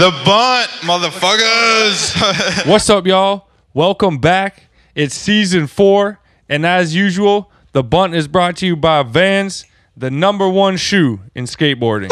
The bunt, motherfuckers. What's up, y'all? Welcome back. It's season four, and as usual, the bunt is brought to you by Vans, the number one shoe in skateboarding.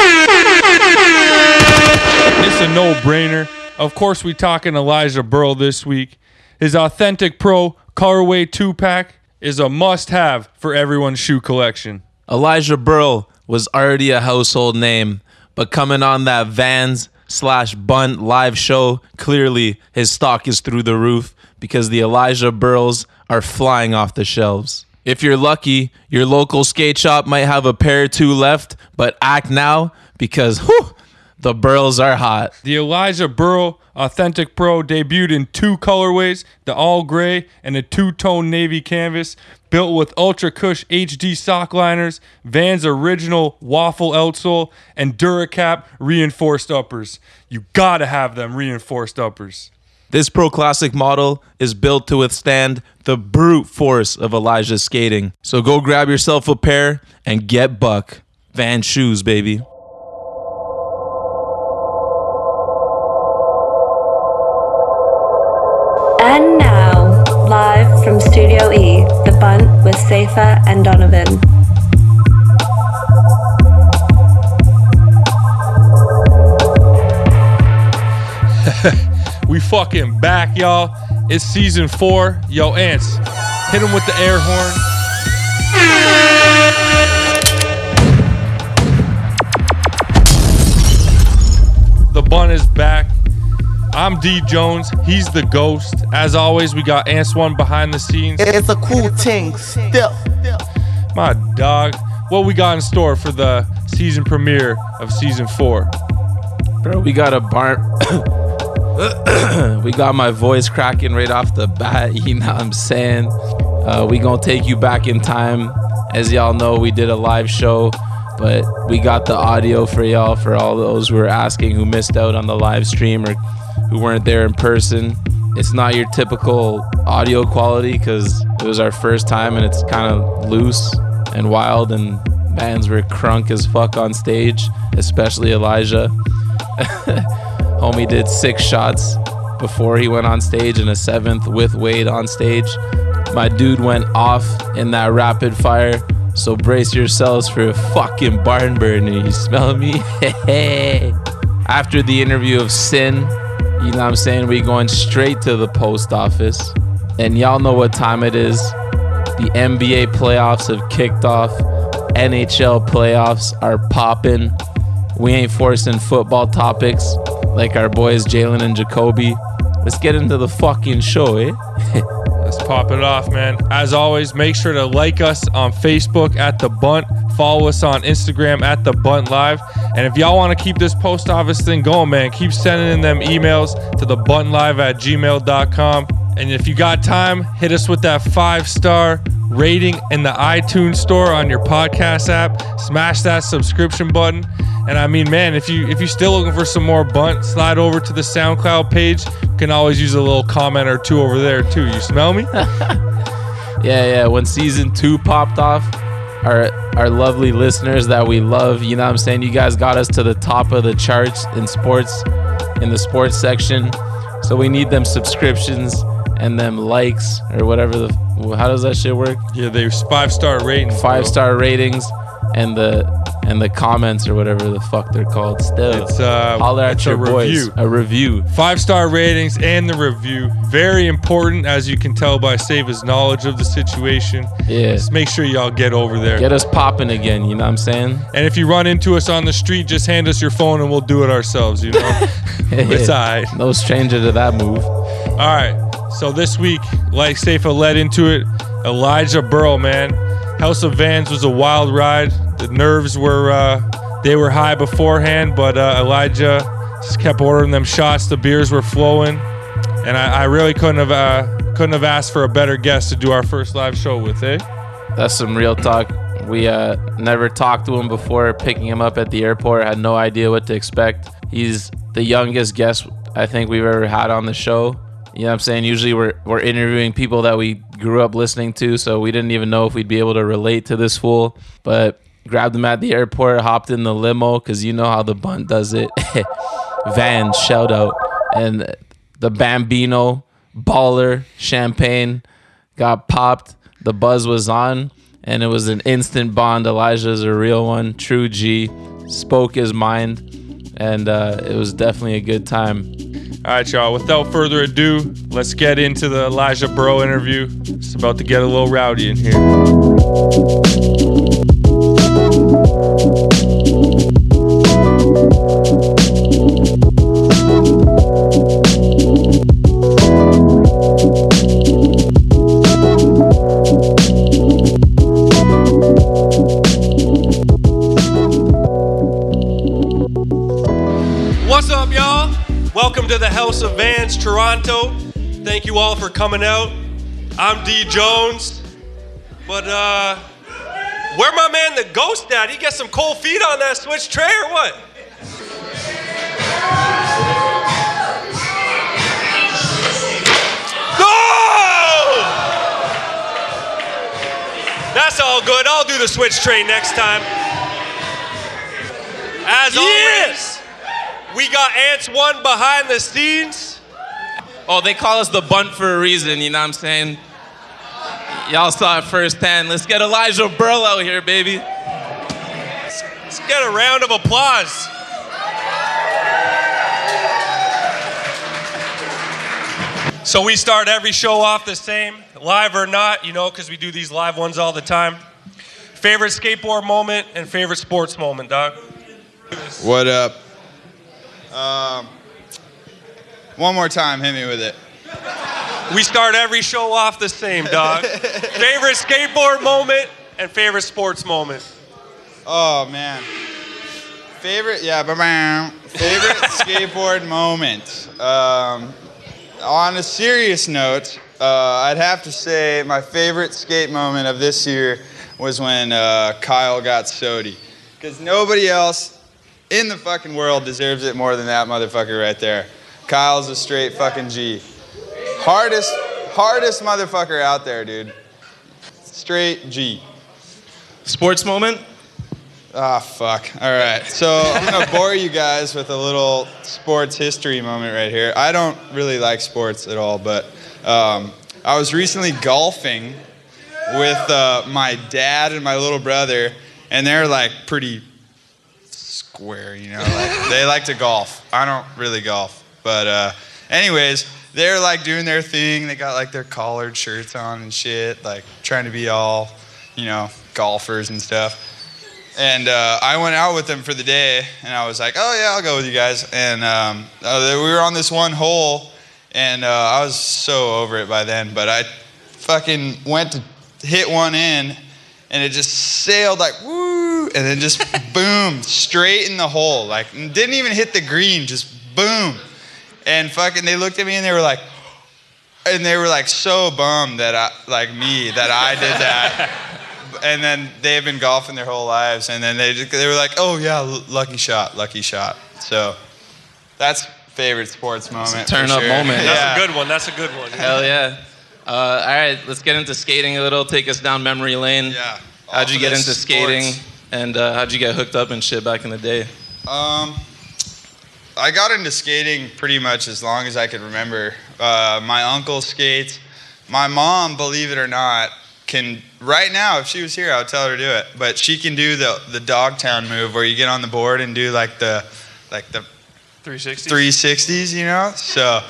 it's a no-brainer. Of course, we talking Elijah Berle this week. His authentic pro colorway two-pack is a must-have for everyone's shoe collection. Elijah Berle was already a household name, but coming on that Vans slash Bunt live show, clearly his stock is through the roof because the Elijah Berles are flying off the shelves. If you're lucky, your local skate shop might have a pair or two left, but act now because whew, the Berles are hot. The Elijah Berle Authentic Pro debuted in two colorways, the all gray and a two-tone navy canvas, built with Ultra Cush HD sock liners, Vans original waffle outsole, and Duracap reinforced uppers. You gotta have them reinforced uppers. This Pro Classic model is built to withstand the brute force of Elijah's skating. So go grab yourself a pair and get buck. Van shoes, baby. From Studio E, The Bunt with Cephas and Donovan. We fucking back, y'all. It's season four. Yo, Ants, hit him with the air horn. The bun is back. I'm D Jones. He's the ghost. As always, we got Ants one behind the scenes. It's a cool thing. Still. My dog. What we got in store for the season premiere of season four? Bro, we got a barn. we got my voice cracking right off the bat. You know what I'm saying? Uh, we gonna take you back in time. As y'all know, we did a live show, but we got the audio for y'all for all those who were asking who missed out on the live stream or who weren't there in person. It's not your typical audio quality because it was our first time and it's kind of loose and wild and bands were crunk as fuck on stage, especially Elijah. Homie did six shots before he went on stage and a seventh with Wade on stage. My dude went off in that rapid fire. So brace yourselves for a fucking barn burner. You smell me? After the interview of Sin, you know what I'm saying? We going straight to the post office. And y'all know what time it is. The NBA playoffs have kicked off. NHL playoffs are popping. We ain't forcing football topics like our boys Jalen and Jacoby. Let's get into the fucking show, eh? Let's pop it off, man. As always, make sure to like us on Facebook at The Bunt. Follow us on Instagram at The Bunt Live. And if y'all want to keep this post office thing going, man, keep sending in them emails to the buntlive at gmail.com. And if you got time, hit us with that five star rating in the iTunes store on your podcast app. Smash that subscription button. And I mean, man, if you if you're still looking for some more bunt, slide over to the SoundCloud page. You can always use a little comment or two over there too. You smell me? Yeah, yeah. When season two popped off, our our lovely listeners that we love, you know what I'm saying? You guys got us to the top of the charts in sports, in the sports section. So we need them subscriptions and them likes or whatever the how does that shit work? Yeah, they five star rating. Five star ratings and the and the comments or whatever the fuck they're called. Still, It's, uh, holler at it's your a boys. review. A review. Five star ratings and the review. Very important, as you can tell by Cephas's knowledge of the situation. Yeah. Just make sure y'all get over there. Get us popping again. You know what I'm saying? And if you run into us on the street, just hand us your phone and we'll do it ourselves, you know? it's all right. No stranger to that move. All right. So this week, like Cephas led into it, Elijah Berle, man. House of Vans was a wild ride. The nerves were uh, they were high beforehand, but uh, Elijah just kept ordering them shots. The beers were flowing, and I, I really couldn't have uh, couldn't have asked for a better guest to do our first live show with, eh? That's some real talk. We uh, never talked to him before picking him up at the airport. Had no idea what to expect. He's the youngest guest I think we've ever had on the show. You know what I'm saying? Usually we're, we're interviewing people that we grew up listening to, so we didn't even know if we'd be able to relate to this fool. But grabbed him at the airport, hopped in the limo, because you know how the bunt does it. Van, shout out. And the Bambino, baller, champagne got popped. The buzz was on, and it was an instant bond. Elijah's a real one, true G, spoke his mind, and uh, it was definitely a good time. All right, y'all. Without further ado, let's get into the Elijah Berle interview. It's about to get a little rowdy in here. You all for coming out. I'm D Jones. But uh where my man the ghost at? He got some cold feet on that switch tray or what? No! That's all good. I'll do the switch tray next time. As always, we got Ants One behind the scenes. Oh, they call us the bunt for a reason, you know what I'm saying? Y'all saw it firsthand. Let's get Elijah Berle out here, baby. Let's get a round of applause. So we start every show off the same, live or not, you know, because we do these live ones all the time. Favorite skateboard moment and favorite sports moment, dog. What up? Um, one more time, hit me with it. We start every show off the same, dog. favorite skateboard moment and favorite sports moment. Oh man. Favorite, yeah, ba-bam. favorite skateboard moment. Um, on a serious note, uh, I'd have to say my favorite skate moment of this year was when uh, Kyle got SOTY. Because nobody else in the fucking world deserves it more than that motherfucker right there. Kyle's a straight fucking G. Hardest, hardest motherfucker out there, dude. Straight G. Sports moment? Ah, fuck. All right. So I'm going to bore you guys with a little sports history moment right here. I don't really like sports at all, but um, I was recently golfing with uh, my dad and my little brother, and they're like pretty square, you know? Like, they like to golf. I don't really golf. But, uh, anyways, they're like doing their thing. They got like their collared shirts on and shit, like trying to be all, you know, golfers and stuff. And uh, I went out with them for the day, and I was like, "Oh yeah, I'll go with you guys." And um, uh, we were on this one hole, and uh, I was so over it by then. But I fucking went to hit one in, and it just sailed like woo, and then just boom straight in the hole. Like didn't even hit the green, just boom. And fucking, they looked at me and they were like, and they were like so bummed that I, like me, that I did that. and then they've been golfing their whole lives, and then they just, they were like, "Oh yeah, lucky shot, lucky shot." So that's favorite sports moment. for turn-up sure. moment. That's Yeah. a good one. That's a good one. Hell yeah. Uh, all right, let's get into skating a little. Take us down memory lane. Yeah. How'd you get into the skating? sports. And uh, how'd you get hooked up and shit back in the day? Um, I got into skating pretty much as long as I could remember. Uh, my uncle skates. My mom, believe it or not, can right now. If she was here, I would tell her to do it. But she can do the the Dogtown move where you get on the board and do like the like the 360. 360s, you know. So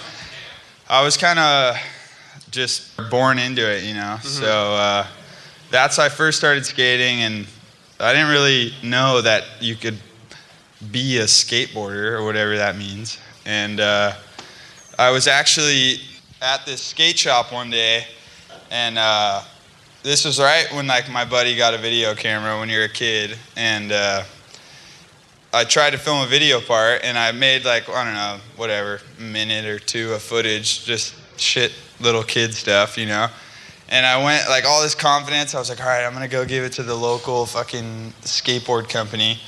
I was kind of just born into it, you know. So uh, that's how I first started skating, and I didn't really know that you could be a skateboarder or whatever that means. And uh, I was actually at this skate shop one day, and uh, this was right when like my buddy got a video camera when you're a kid, and. Uh, I tried to film a video part and I made like, I don't know, whatever, minute or two of footage, just shit little kid stuff, you know? And I went like all this confidence. I was like, all right, I'm gonna go give it to the local fucking skateboard company.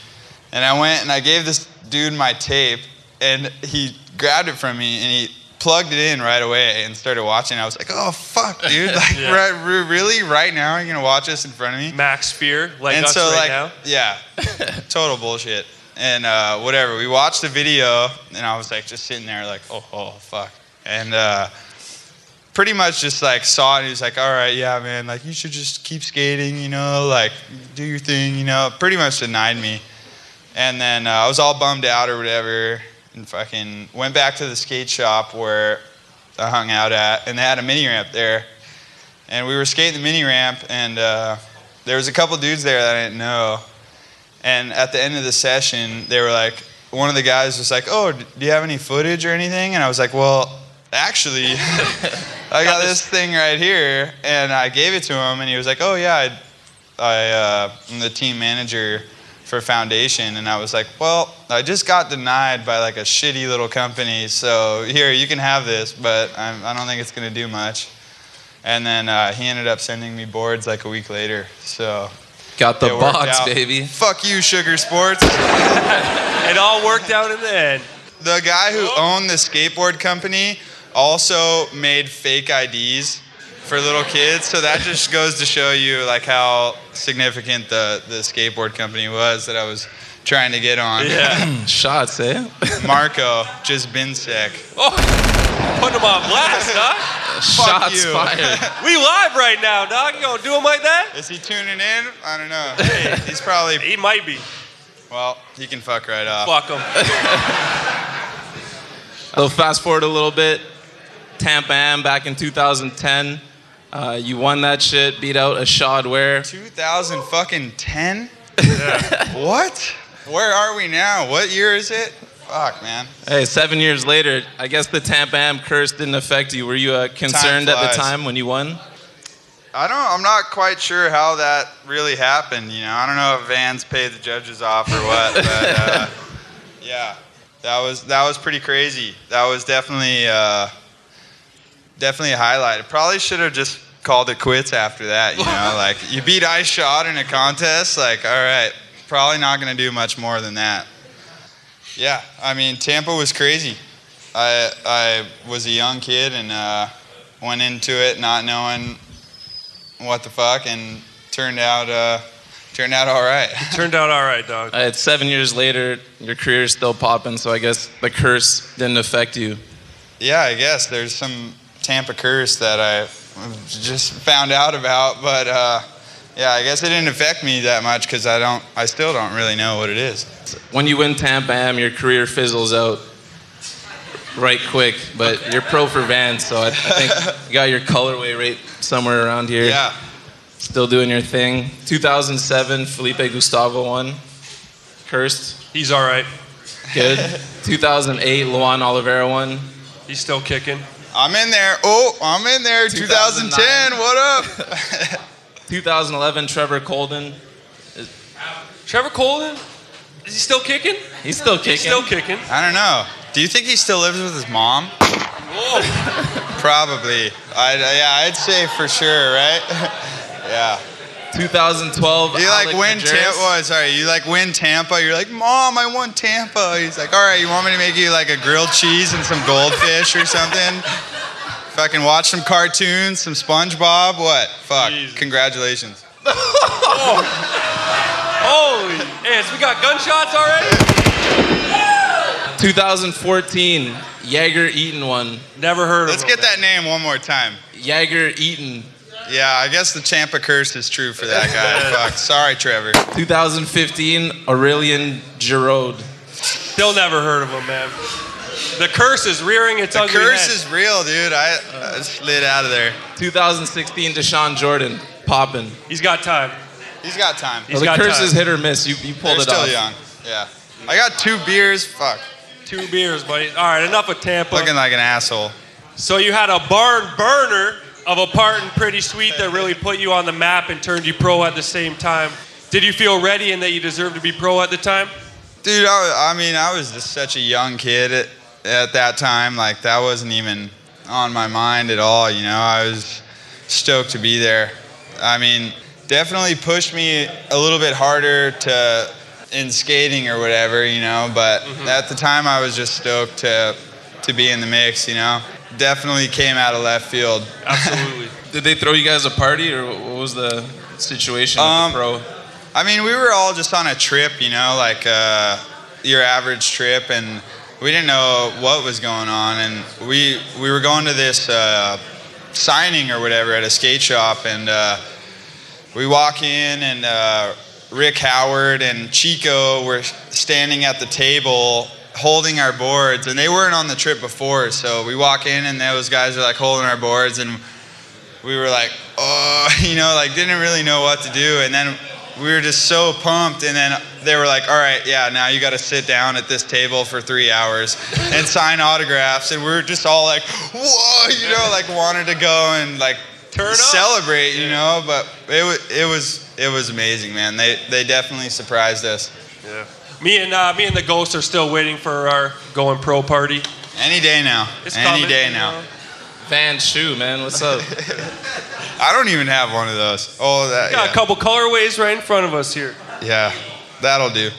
And I went and I gave this dude my tape and he grabbed it from me and he plugged it in right away and started watching. I was like, oh fuck, dude. Like, Yeah. right, really? Right now? You're gonna watch this in front of me? Max Fear, like and us so right like now. yeah total bullshit and uh, whatever. We watched the video, and I was like just sitting there, like, oh, oh, fuck. And uh, pretty much just like saw it. And he was like, all right, yeah, man, like you should just keep skating, you know, like do your thing, you know. Pretty much denied me. And then uh, I was all bummed out or whatever, and fucking went back to the skate shop where I hung out at, and they had a mini ramp there. And we were skating the mini ramp, and uh, there was a couple dudes there that I didn't know. And at the end of the session, they were like, one of the guys was like, "Oh, do you have any footage or anything?" And I was like, "Well, actually, I got this thing right here." And I gave it to him, and he was like, "Oh yeah, I, I uh, am the team manager for Foundation." And I was like, "Well, I just got denied by like a shitty little company, so here you can have this, but I'm, I don't think it's gonna do much." And then uh, he ended up sending me boards like a week later. So Got the box, out. baby. Fuck you, Sugar Sports. It all worked out in the end. The guy who owned the skateboard company also made fake IDs for little kids. So that just goes to show you like how significant the, the skateboard company was that I was trying to get on. Yeah. Shots, eh? Marco, just been sick. Oh, putting him on blast, huh? Shots you. fired. We live right now, dog. You gonna do him like that? Is he tuning in? I don't know. He's probably, He might be. well, he can fuck right off. Fuck him. So fast forward a little bit. Tampa Am back in 2010. Uh, you won that shit, beat out Ishod Wair. 2000 fucking 10? what? Where are we now? What year is it? Fuck, man. Hey, seven years later, I guess the Tampa Am curse didn't affect you. Were you uh, concerned at the time when you won? I don't. I'm not quite sure how that really happened. You know, I don't know if Vans paid the judges off or what, but uh, yeah, that was that was pretty crazy. That was definitely uh, definitely a highlight. I probably should have just called it quits after that. You know, like you beat Ishod in a contest. Like, all right, probably not gonna do much more than that. Yeah, I mean, Tampa was crazy. I I was a young kid and uh, went into it not knowing what the fuck and turned out uh, turned out all right. Turned out all right, dog. Uh, it's seven years later, your career's still popping, so I guess the curse didn't affect you. yeah, I guess there's some Tampa curse that I just found out about, but uh, yeah, I guess it didn't affect me that much because I don't, I still don't really know what it is. When you win Tampa Am, your career fizzles out right quick, but you're pro for Vans, so I, I think you got your colorway right somewhere around here. Yeah, Still doing your thing. 2007, Felipe Gustavo won. Cursed. He's all right. Good. 2008, Luan Oliveira won. He's still kicking. I'm in there. Oh, I'm in there. 2010. What up? 2011, Trevor Colden. Trevor Colden? Is he still kicking? He's still kicking. He's still kicking. I don't know. Do you think he still lives with his mom? Oh. Probably. I, yeah, I'd say for sure, right? yeah. 2012, You like win Tampa? Oh, sorry. You like win Tampa? You're like, Mom, I won Tampa. He's like, All right, you want me to make you like a grilled cheese and some goldfish or something? Fucking watch some cartoons, some SpongeBob. What? Fuck. Jesus. Congratulations. Holy ants, we got gunshots already? 2014, Jaeger Eaton won. Never heard of it. Let's of him. get that name one more time. Jaeger Eaton. Yeah, I guess the Tampa curse is true for that guy. Fuck. Sorry, Trevor. 2015, Aurelien Giraud. Still never heard of him, man. The curse is rearing its The ugly curse head. is real, dude. I, uh, I slid out of there. 2016, Dashawn Jordan. Poppin'. He's got time. He's got time. He's the got curse time. is hit or miss. You, you pulled They're it still off. young. Yeah. I got two beers. Fuck. Two beers, buddy. All right, enough of Tampa. Looking like an asshole. So you had a barn burner of a part and pretty sweet that really put you on the map and turned you pro at the same time. Did you feel ready and that you deserved to be pro at the time? Dude, I, I mean, I was just such a young kid at, at that time. Like, that wasn't even on my mind at all, you know? I was stoked to be there. I mean, definitely pushed me a little bit harder to in skating or whatever, you know, but mm-hmm. at the time I was just stoked to to be in the mix, you know. Definitely came out of left field. Absolutely. Did they throw you guys a party, or what was the situation Um, with the pro? I mean, we were all just on a trip, you know, like uh, your average trip, and we didn't know what was going on, and we we were going to this uh, signing or whatever at a skate shop, and uh, we walk in, and uh, Rick Howard and Chico were standing at the table holding our boards, and they weren't on the trip before, so we walk in, and those guys are like holding our boards, and we were like, oh, you know, like didn't really know what to do, and then we were just so pumped, and then they were like, all right, yeah, now you got to sit down at this table for three hours and sign autographs, and we were just all like, whoa, you know, like wanted to go and like Turn up. celebrate, you know, but it was it was it was amazing, man. They they definitely surprised us. Yeah. Me and uh, me and the Ghost are still waiting for our going pro party. Any day now. It's Any coming, day you now. know. Van shoe, man. What's up? I don't even have one of those. Oh, that. Got yeah. a couple colorways right in front of us here. Yeah, that'll do.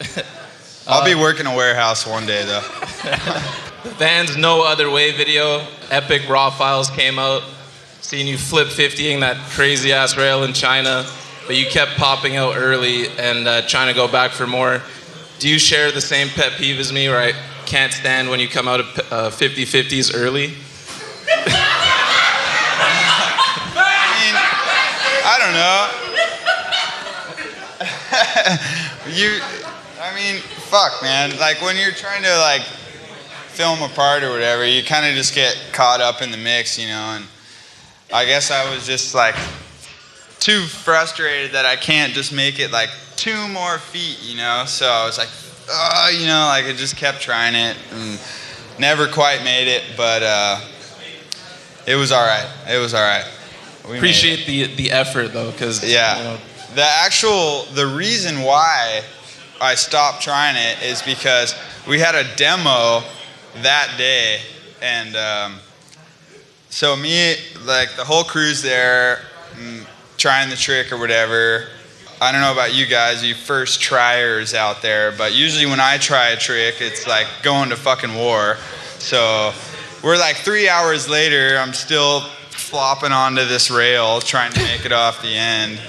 I'll be working a warehouse one day though. Van's No Other Way video, epic raw files came out. Seeing you flip 50ing that crazy ass rail in China, but you kept popping out early and uh, trying to go back for more. Do you share the same pet peeve as me where I can't stand when you come out of uh, 50 50s early? I don't know. you, I mean, fuck, man. Like when you're trying to like film a part or whatever, you kind of just get caught up in the mix, you know. And I guess I was just like too frustrated that I can't just make it like two more feet, you know. So I was like, oh, you know, like I just kept trying it and never quite made it, but uh, it was all right. It was all right. We. Appreciate the the effort though, because Yeah. you know, The actual the reason why I stopped trying it is because we had a demo that day, and um, so me like the whole crew's there, mm, trying the trick or whatever. I don't know about you guys, you first triers out there, but usually when I try a trick, it's like going to fucking war. So we're like three hours later, I'm still flopping onto this rail trying to make it off the end,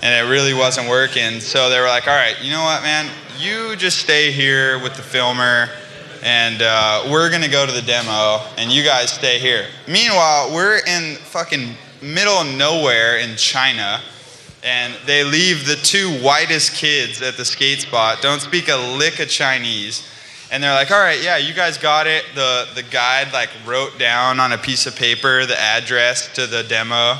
and it really wasn't working. So they were like, all right, you know what, man? You just stay here with the filmer, and uh, we're gonna go to the demo, and you guys stay here. Meanwhile, we're in fucking middle of nowhere in China and they leave the two whitest kids at the skate spot don't speak a lick of chinese and they're like all right yeah you guys got it. The the guide like wrote down on a piece of paper the address to the demo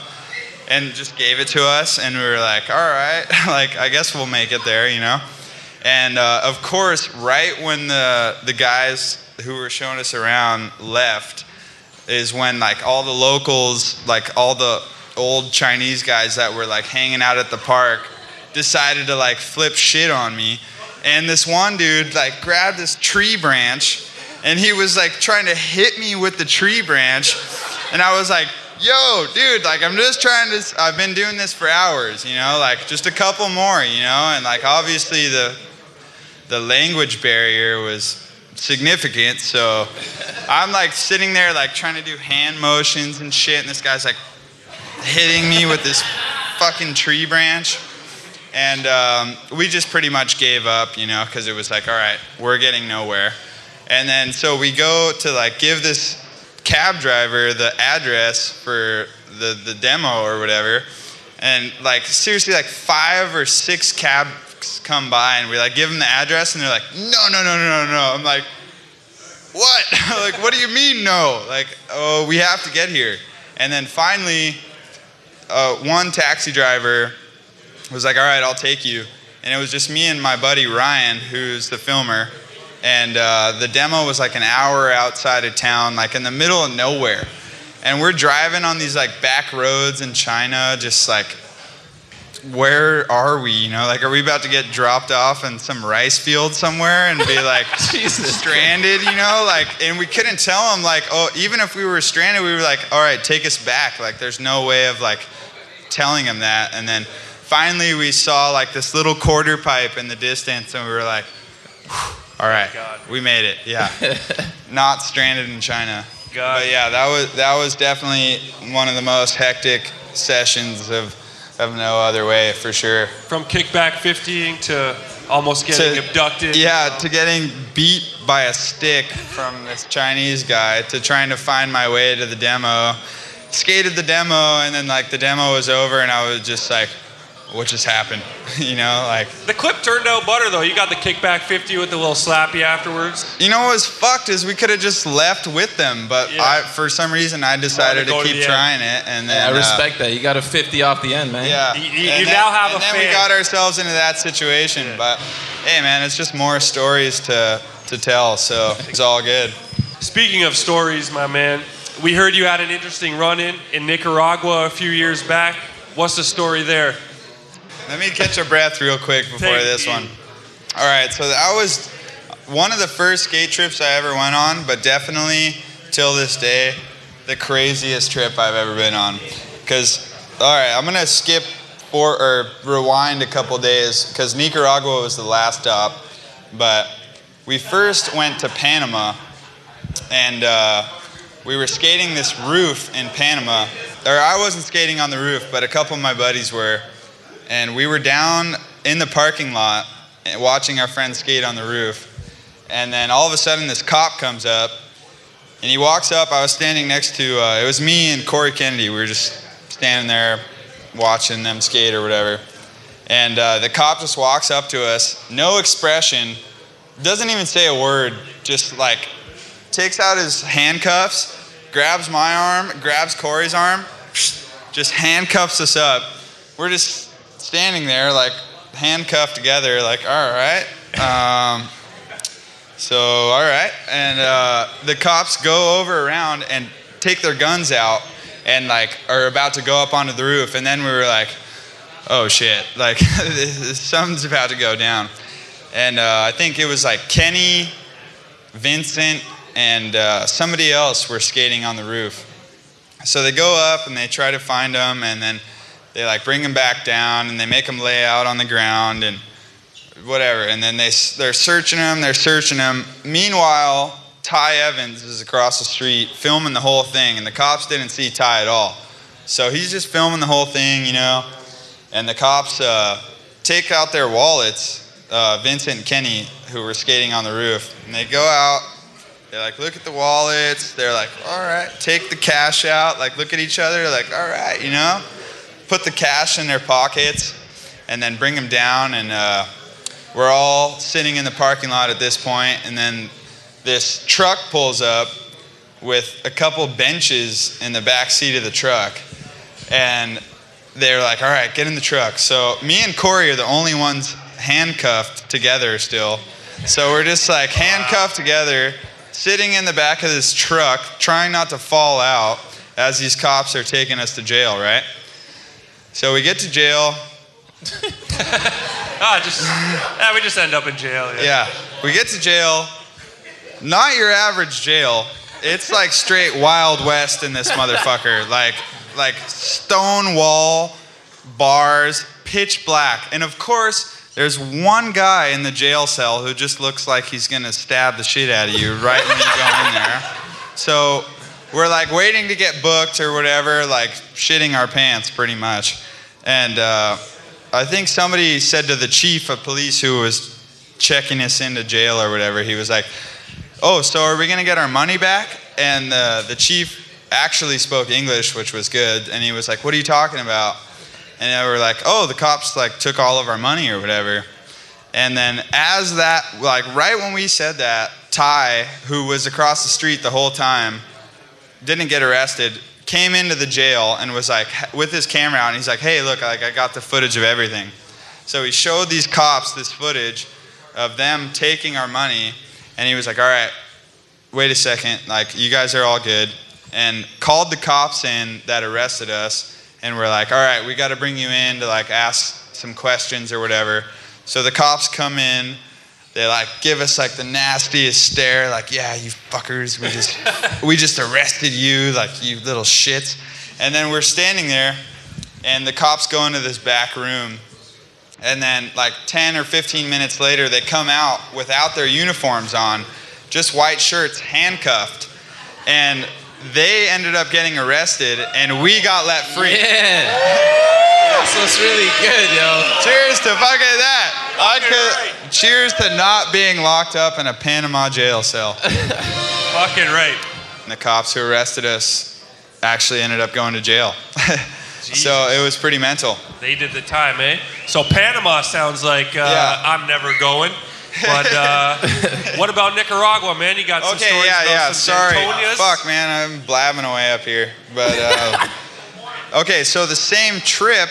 and just gave it to us and we were like all right like i guess we'll make it there you know? And uh, of course right when the the guys who were showing us around left is when like all the locals, like all the old Chinese guys that were like hanging out at the park, decided to like flip shit on me. And this one dude like grabbed this tree branch and he was like trying to hit me with the tree branch. And I was like, yo, dude, like I'm just trying to, I've been doing this for hours, you know, like just a couple more, you know, and like obviously the, the language barrier was significant. So I'm like sitting there, like trying to do hand motions and shit, and this guy's like hitting me with this fucking tree branch. And um, we just pretty much gave up, you know, because it was like, all right, we're getting nowhere. And then so we go to like give this cab driver the address for the, the demo or whatever. And like seriously, like five or six cabs come by and we like give them the address and they're like, no, no, no, no, no, no. I'm like, what? like, what do you mean no? Like, oh, we have to get here. And then finally, uh, one taxi driver was like, all right, I'll take you. And it was just me and my buddy Ryan, who's the filmer. And uh, the demo was like an hour outside of town, like in the middle of nowhere. And we're driving on these like back roads in China, just like, where are we? You know, like, are we about to get dropped off in some rice field somewhere and be like stranded? You know, like, and we couldn't tell them like, oh, even if we were stranded, we were like, all right, take us back. Like, there's no way of like telling them that. And then finally, we saw like this little quarter pipe in the distance, and we were like, all right, we made it. Yeah, not stranded in China. God. But yeah, that was that was definitely one of the most hectic sessions of of no other way for sure. From kickback 50ing to almost getting To- abducted. Yeah, to getting beat by a stick from this Chinese guy to trying to find my way to the demo. Skated the demo, and then like the demo was over, and I was just like, "What just happened?" you know, like The clip turned out butter though. You got the kickback 50 with the little slappy afterwards. you know what was fucked is we could have just left with them, but Yeah. I for some reason I decided go to to keep the end. trying it, and then I uh, respect that. You got a 50 off the end, man. Yeah. You- you- you then- now have and a then we got ourselves into that situation. But hey, man, it's just more stories to to tell. So it's all good. Speaking of stories, my man, we heard you had an interesting run-in in Nicaragua a few years back. What's the story there? Let me catch a breath real quick before Take this one. All right, so that was one of the first skate trips I ever went on, but definitely till this day, the craziest trip I've ever been on. Because, all right, I'm gonna skip or, or rewind a couple days because Nicaragua was the last stop, but we first went to Panama and uh, we were skating this roof in Panama. Or I wasn't skating on the roof, but a couple of my buddies were. And we were down in the parking lot watching our friends skate on the roof. And then all of a sudden, this cop comes up and he walks up. I was standing next to, uh, it was me and Corey Kennedy. We were just standing there watching them skate or whatever. And uh, the cop just walks up to us, no expression, doesn't even say a word, just like takes out his handcuffs, grabs my arm, grabs Corey's arm, just handcuffs us up. We're just standing there, like handcuffed together, like, all right. Um, so, all right. And uh, the cops go over around and take their guns out and, like, are about to go up onto the roof. And then we were like, oh shit, like, something's about to go down. And uh, I think it was like Kenny, Vincent, and uh, somebody else were skating on the roof. So they go up and they try to find them, and then they like bring them back down, and they make them lay out on the ground and whatever. And then they they're searching them, they're searching them. Meanwhile, Ty Evans is across the street filming the whole thing, and the cops didn't see Ty at all. So he's just filming the whole thing, you know. And the cops uh, take out their wallets, uh, Vincent and Kenny, who were skating on the roof, and they go out. They're like look at the wallets. They're like, all right, take the cash out. Like look at each other. Like all right, you know, put the cash in their pockets, and then bring them down. And uh, we're all sitting in the parking lot at this point, and then this truck pulls up with a couple benches in the back seat of the truck, and they're like, all right, get in the truck. So me and Corey are the only ones handcuffed together still. So we're just like handcuffed together, sitting in the back of this truck, trying not to fall out as these cops are taking us to jail, right? So we get to jail. Ah, just ah, we just end up in jail. Yeah. Yeah, we get to jail. Not your average jail. It's like straight Wild West in this motherfucker. Like, like stone wall, bars, pitch black, and of course. There's one guy in the jail cell who just looks like he's gonna stab the shit out of you right when you go in there. So we're like waiting to get booked or whatever, like shitting our pants pretty much. And uh, I think somebody said to the chief of police who was checking us into jail or whatever, he was like, Oh, so are we gonna get our money back? And uh, the chief actually spoke English, which was good. And he was like, What are you talking about? And they were like, Oh, the cops like took all of our money or whatever. And then as that, like right when we said that, Ty, who was across the street the whole time, didn't get arrested, came into the jail and was like, with his camera out, and he's like, hey, look, like I got the footage of everything. So he showed these cops this footage of them taking our money, and he was like, all right, wait a second, like you guys are all good, and called the cops in that arrested us, and we're like, all right, we got to bring you in to like ask some questions or whatever. So the cops come in, they like give us like the nastiest stare, like, yeah, you fuckers, we just we just arrested you, like you little shits. And then we're standing there, and the cops go into this back room, and then like 10 or 15 minutes later, they come out without their uniforms on, just white shirts, handcuffed, and they ended up getting arrested, and we got let free. Yeah. That's what's really good, yo. Cheers to fucking that. I could, cheers to not being locked up in a Panama jail cell. Fucking right. And the cops who arrested us actually ended up going to jail. so it was pretty mental. They did the time, eh? So Panama sounds like uh, Yeah. I'm never going. But uh, what about Nicaragua, man? You got some Okay, stories yeah, about yeah. some Sorry. Fuck, man, I'm blabbing away up here. But uh, okay, so the same trip,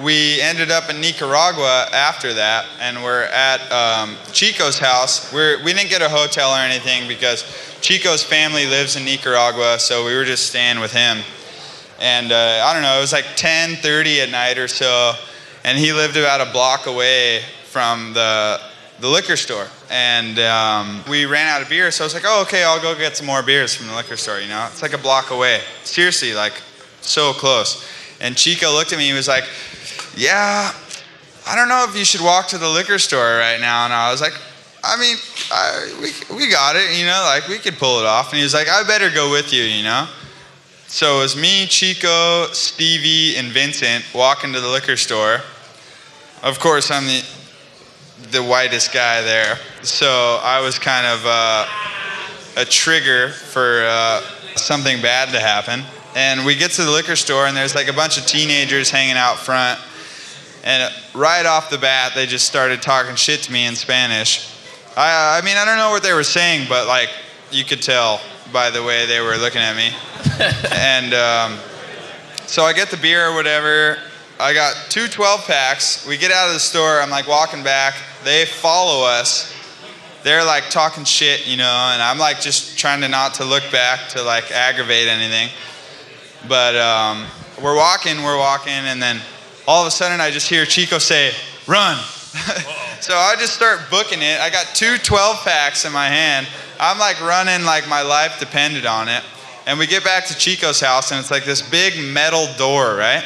we ended up in Nicaragua after that, and we're at um, Chico's house. We're, we didn't get a hotel or anything because Chico's family lives in Nicaragua, so we were just staying with him. And uh, I don't know, it was like 10:30 at night or so, and he lived about a block away from the the liquor store. And um, we ran out of beer, so I was like, oh, okay, I'll go get some more beers from the liquor store. You know, it's like a block away. Seriously, like so close. And Chico looked at me. He was like, yeah, I don't know if you should walk to the liquor store right now. And I was like, I mean, I, we, we got it, you know, like we could pull it off. And he was like, I better go with you, you know. So it was me, Chico, Stevie, and Vincent walking to the liquor store. Of course, I'm the the whitest guy there, so I was kind of uh, a trigger for uh, something bad to happen. And we get to the liquor store, and there's like a bunch of teenagers hanging out front. And right off the bat, they just started talking shit to me in Spanish. I, I mean, I don't know what they were saying, but like you could tell by the way they were looking at me. and um, so I get the beer or whatever. I got two 12 packs. We get out of the store. I'm like walking back. They follow us. They're like talking shit, you know, and I'm like just trying to not to look back to like aggravate anything. But um, we're walking, we're walking, and then all of a sudden I just hear Chico say, run. so I just start booking it. I got two 12 packs in my hand. I'm like running like my life depended on it. And we get back to Chico's house, and it's like this big metal door, right?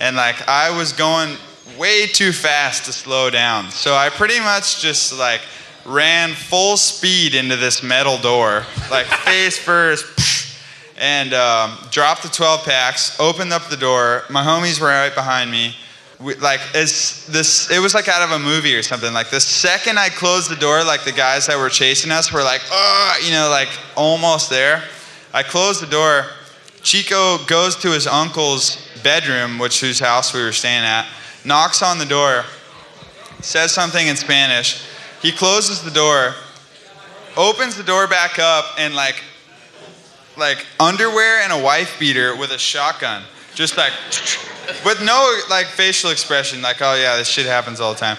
And like I was going way too fast to slow down. So I pretty much just like ran full speed into this metal door, like face first, and um, dropped the 12 packs, opened up the door. My homies were right behind me. We, like as this, it was like out of a movie or something. Like the second I closed the door, like the guys that were chasing us were like, oh, you know, like almost there. I closed the door. Chico goes to his uncle's bedroom, which whose house we were staying at, knocks on the door, says something in Spanish. He closes the door, opens the door back up, and like, like underwear and a wife beater with a shotgun, just like, with no like facial expression, like, oh yeah, this shit happens all the time.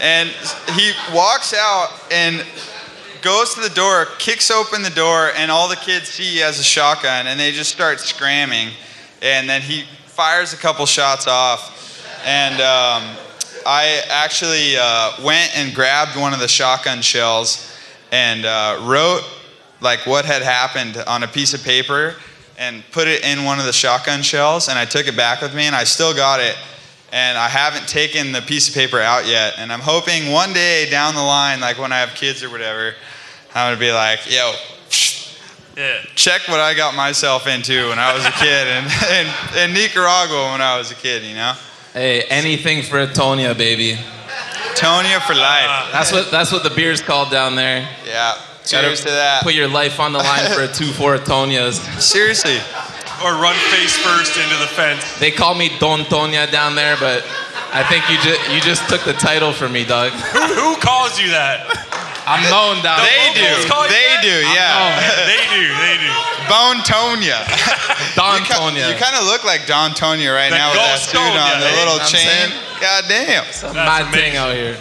And he walks out and goes to the door, kicks open the door, and all the kids see he has a shotgun, and they just start scramming. And then he fires a couple shots off, and um, I actually uh, went and grabbed one of the shotgun shells and uh, wrote like what had happened on a piece of paper and put it in one of the shotgun shells, and I took it back with me, and I still got it. And I haven't taken the piece of paper out yet. And I'm hoping one day down the line, like when I have kids or whatever, I'm gonna be like, yo, Yeah. check what I got myself into when I was a kid in, in, in Nicaragua when I was a kid, you know? Hey, anything for Atonia, baby. Tonia for life. That's what that's what the beer's called down there. Yeah. Gotta Cheers to that. Put your life on the line for a two four Atonias. Seriously. Or run face first into the fence. They call me Don Tonya down there, but I think you just you just took the title from me, Doug. Who, who calls you that? I'm known down The They do. They that? do, yeah. they do. They do. Bone Tonia. Don You ki- Tonya. You kind of look like Don Tonia right The now with that ghost suit on, the eh? little I'm chain. saying. God damn. Some That's mad amazing. thing out here.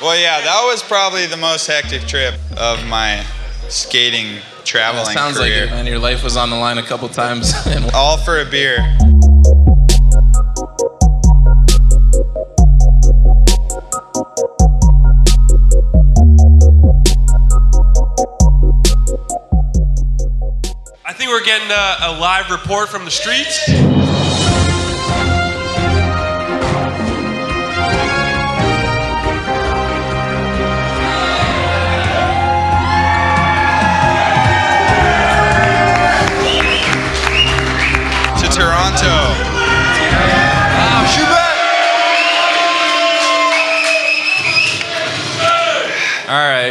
Well, yeah, that was probably the most hectic trip of my skating traveling sounds like it, man. Your life was on the line a couple times. All for a beer. I think we're getting a, a live report from the streets.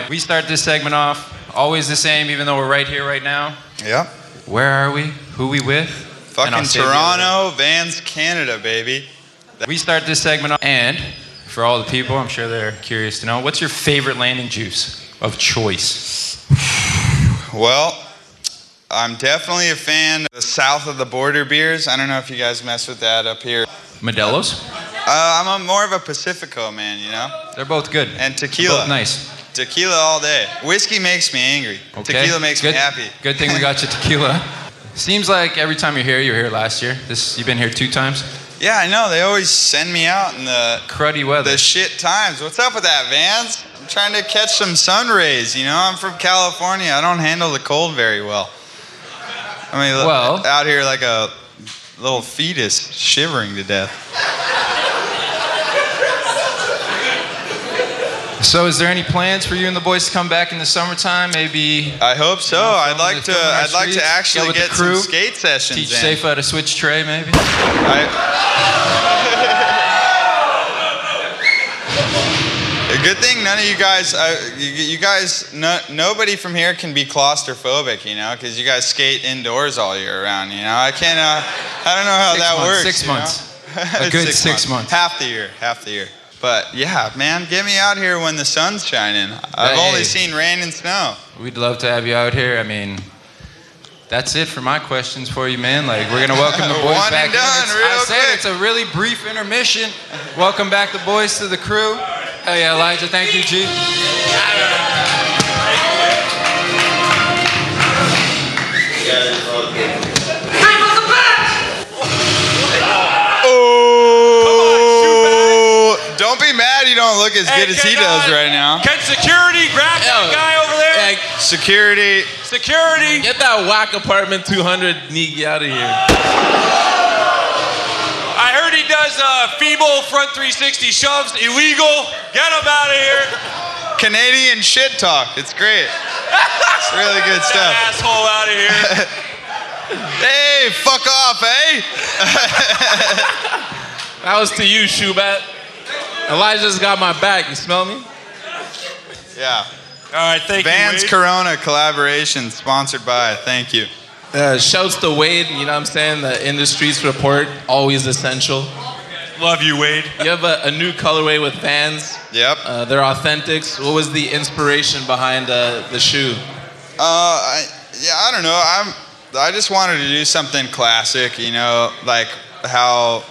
We start this segment off always the same, even though we're right here right now. Yep. Where are we? Who we with? Fucking save you a Toronto, Vans, Canada, baby. We start this segment off, and for all the people, I'm sure they're curious to know, what's your favorite landing juice of choice? Well, I'm definitely a fan of the south of the border beers. I don't know if you guys mess with that up here. Modelo's? Uh, I'm a, more of a Pacifico man, you know? They're both good. And They're tequila. both nice. Tequila all day. Whiskey makes me angry. Okay. Tequila makes good, me happy. Good thing we got you tequila. Seems like every time you're here, you were here last year. This you've been here two times. Yeah, I know. They always send me out in the Cruddy weather. the shit times. What's up with that, Vans? I'm trying to catch some sun rays. You know, I'm from California. I don't handle the cold very well. I mean, Well- out here like a little fetus shivering to death. So, is there any plans for you and the boys to come back in the summertime? Maybe I hope so. You know, I'd like to. I'd like to actually get some skate sessions teach in. Safe how to switch tray, maybe. I, a good thing none of you guys, I, you, you guys, no, nobody from here can be claustrophobic, you know, because you guys skate indoors all year round. You know, I can't. Uh, I don't know how Six that months, works. six you know? months. A good six months. Half the year. Half the year. But yeah, man, get me out here when the sun's shining. I've Hey. only seen rain and snow. We'd love to have you out here. I mean, that's it for my questions for you, man. Like, we're gonna welcome the boys One back and done, in. Real I said quick. it's a really brief intermission. Welcome back the boys to the crew. Hell yeah, Elijah. Thank you, G. don't you don't look as good as he can, does right now. Can security grab that Yo. guy over there? Hey, Security. Security. get that whack apartment 200 Niki out of here. I heard he does uh, feeble front 360 shoves. Illegal. Get him out of here. Canadian shit talk. It's great. It's really good That stuff. asshole out of here. Hey, fuck off, eh? That was to you, Shubat. Elijah's got my back. You smell me? Yeah. All right, thank Vans you. Wade. Corona collaboration sponsored by. Thank you. Uh, shouts to Wade. You know what I'm saying? The industry's report, always essential. Love you, Wade. You have a, a new colorway with Vans. Yep. Uh, they're authentics. What was the inspiration behind uh, the shoe? Uh, I, yeah, I don't know. I'm. I just wanted to do something classic. You know, like how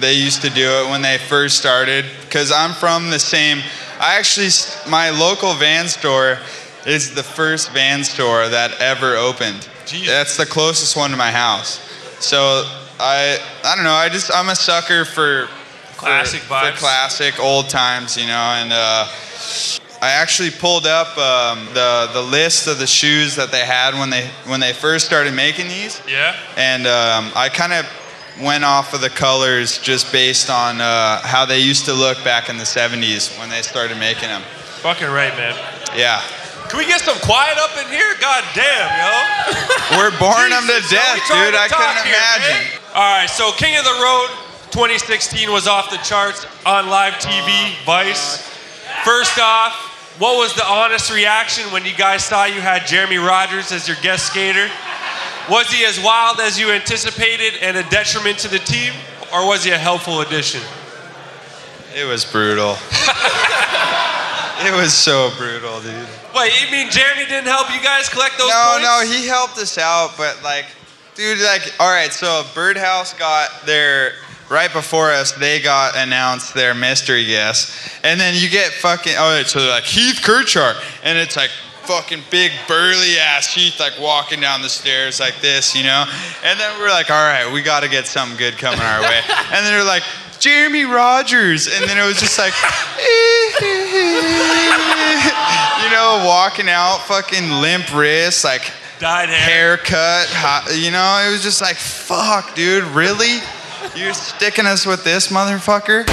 they used to do it when they first started. Cause I'm from the same. I actually, my local van store is the first van store that ever opened. Jesus. That's the closest one to my house. So I, I don't know. I just, I'm a sucker for for- Classic for, vibes. classic old times. You know, and. Uh, I actually pulled up um, the the list of the shoes that they had when they when they first started making these, Yeah. and um, I kind of went off of the colors just based on uh, how they used to look back in the 70s when they started making them. Fucking right, man. Yeah, Can we get some quiet up in here? God damn, yo. we're boring them to death, dude. I couldn't here, imagine. man. All right, so King of the Road 2016 was off the charts on live TV, Vice. First off, what was the honest reaction when you guys saw you had Jereme Rogers as your guest skater? Was he as wild as you anticipated and a detriment to the team, or was he a helpful addition? It was brutal. it was so brutal, dude. Wait, you mean Jereme didn't help you guys collect those no, points? no, no, he helped us out, but like, dude, like, all right, so Birdhouse got their right before us. They got announced their mystery guest, and then you get fucking. Oh, so like Heath Kirchart, and it's like fucking big burly ass Heath like walking down the stairs like this, you know. And then we're like, all right, we got to get something good coming our way. And then they're like. Jereme Rogers, and then it was just like, you know, walking out, fucking limp wrist, like Dyed hair. haircut. hot- You know, it was just like, fuck, dude, really? You're sticking us with this motherfucker?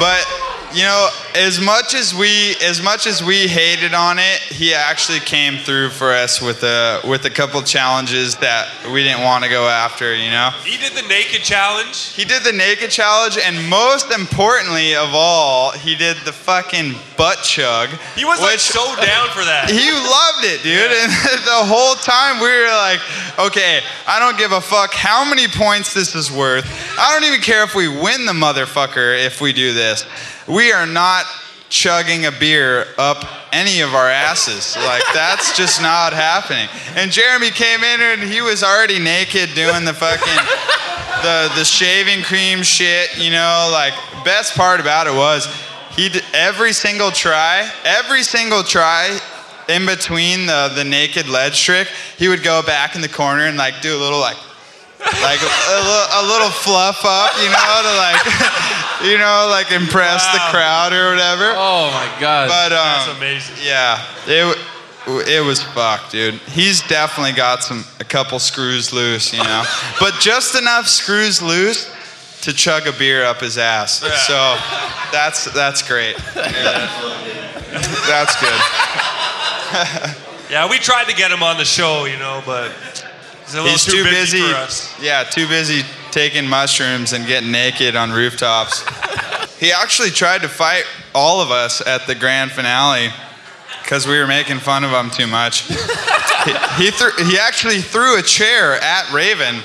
but, you know, as much as we as much as we hated on it, he actually came through for us with a with a couple challenges that we didn't want to go after. You know, He did the naked challenge. he did the naked challenge, and most importantly of all, he did the fucking butt chug. He was like so down for that. He loved it, dude. And the whole time we were like, okay, I don't give a fuck how many points this is worth. I don't even care if we win the motherfucker if we do this. We are not chugging a beer up any of our asses. Like, that's just not happening. And Jereme came in and he was already naked doing the fucking. The, the shaving cream shit, you know, like best part about it was he did every single try, every single try in between the, the naked ledge trick, he would go back in the corner and like do a little like like a, little, a little fluff up, you know, to like you know, like impress the crowd or whatever. Oh my god. But um, That's amazing. yeah, it it was fucked, dude. He's definitely got some a couple screws loose, you know, but just enough screws loose to chug a beer up his ass. So that's that's great. Yeah. That's good. Yeah, we tried to get him on the show, you know, but he's a little He's too, too busy. us. Yeah, too busy taking mushrooms and getting naked on rooftops. he actually tried to fight all of us at the grand finale because we were making fun of him too much. he, he, threw, he actually threw a chair at Raven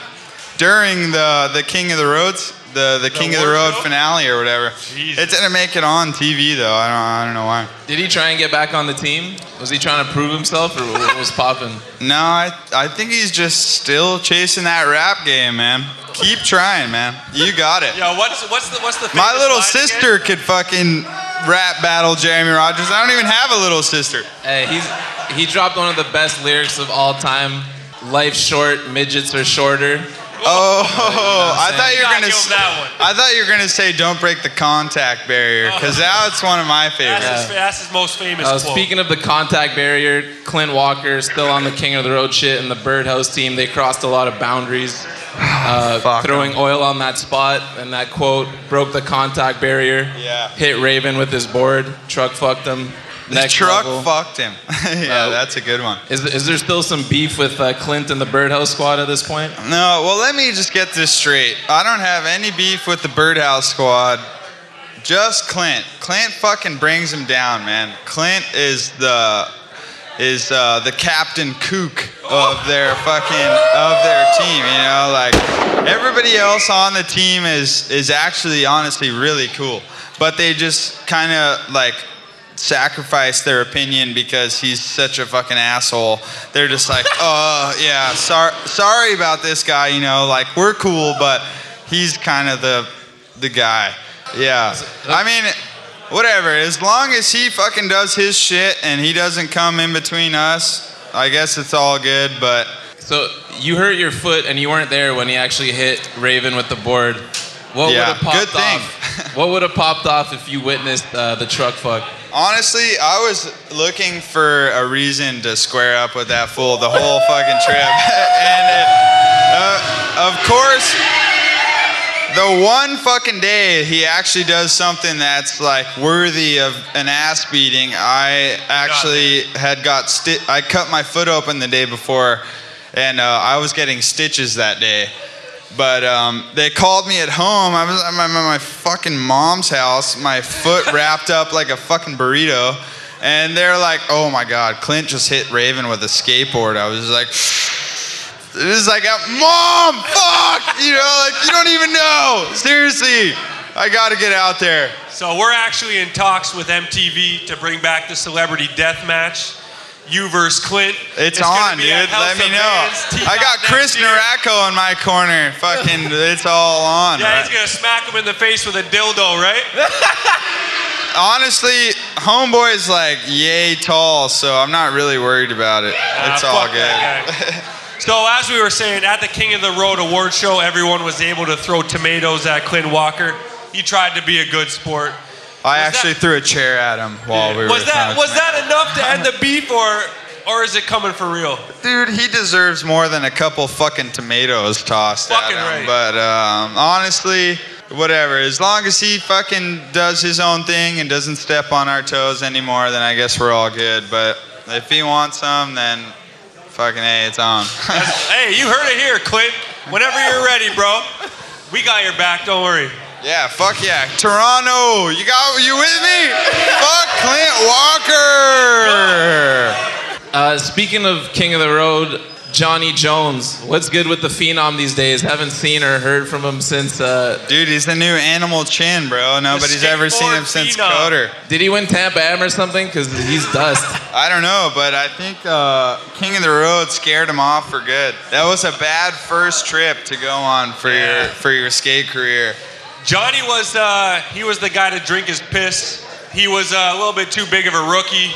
during the, the King of the Roads, the, the King of the Road show? finale or whatever. Jesus. It didn't make it on TV though. I don't, I don't know why. Did he try and get back on the team? Was he trying to prove himself, or what was popping? No, I, I think he's just still chasing that rap game, man. Keep trying, man. You got it. Yeah, what's what's the what's the My little line sister again? could fucking rap battle Jereme Rogers. I don't even have a little sister. Hey, he's he dropped one of the best lyrics of all time. Life's short, midgets are shorter. Oh, I thought you were gonna. s- that one. I thought you were gonna say "Don't break the contact barrier" because that's one of my That's, favorites. his, that's his most famous Uh, quote. speaking of the contact barrier, Clint Walker still on the King of the Road shit, and the Birdhouse team they crossed a lot of boundaries, uh, Fuck throwing oil on that spot, and that quote broke the contact barrier. Yeah. Hit Raven with his board, truck fucked him. The truck level. fucked him. yeah, Uh, that's a good one. Is, is there still some beef with uh, Clint and the Birdhouse squad at this point? No, well, let me just get this straight. I don't have any beef with the Birdhouse squad. Just Clint. Clint fucking brings him down, man. Clint is the is uh, the captain kook of their fucking of their team. You know, like everybody else on the team is is actually honestly really cool, but they just kind of like sacrifice their opinion because he's such a fucking asshole. They're just like, oh yeah, sorry, sorry about this guy. You know, like we're cool, but he's kind of the the guy. Yeah, I mean, whatever. As long as he fucking does his shit and he doesn't come in between us, I guess it's all good. But So you hurt your foot and you weren't there when he actually hit Raven with the board. What Yeah, would have popped good thing. off? what would have popped off if you witnessed uh, the truck fuck? Honestly, I was looking for a reason to square up with that fool the whole fucking trip. and it, uh, of course, the one fucking day he actually does something that's like worthy of an ass beating. I actually had got sti- I cut my foot open the day before, and uh, I was getting stitches that day. But um, they called me at home. I was at my fucking mom's house, my foot wrapped up like a fucking burrito. And they're like, oh my God, Clint just hit Raven with a skateboard. I was like, it was like, mom, fuck, you know, like, you don't even know. Seriously, I gotta get out there. So we're actually in talks with MTV to bring back the celebrity death match. You versus Clint. It's, gonna on, dude. Let me know. I got Chris. Nieratko in my corner. Fucking, it's all on. Yeah, right? he's gonna smack him in the face with a dildo, right? Honestly, homeboy's like yay tall, so I'm not really worried about it. Ah, It's all good. So as we were saying, at the King of the Road award show, everyone was able to throw tomatoes at Clint Walker. He tried to be a good sport. I Was actually that- threw a chair at him while we were. was that was that enough to end the beef, or or is it coming for real? Dude, he deserves more than a couple fucking tomatoes tossed Fucking at him. right. But um, honestly, whatever. As long as he fucking does his own thing and doesn't step on our toes anymore, then I guess we're all good. But if he wants some, then fucking hey, it's on. hey, you heard it here, Clint. Whenever you're ready, bro. We got your back. Don't worry. Yeah, fuck yeah, Toronto, you got you with me? fuck Clint Walker. Uh, speaking of King of the Road, Johnny Jones. What's good with the Phenom these days? Haven't seen or heard from him since. Uh, Dude, he's the new Animal Chin, bro. Nobody's ever seen him skateboard since phenom. Coder. did he win Tampa Am or something? Because he's dust. I don't know, but I think uh, King of the Road scared him off for good. That was a bad first trip to go on for Yeah. your for your skate career. Johnny was uh, he was the guy to drink his piss. He was uh, a little bit too big of a rookie.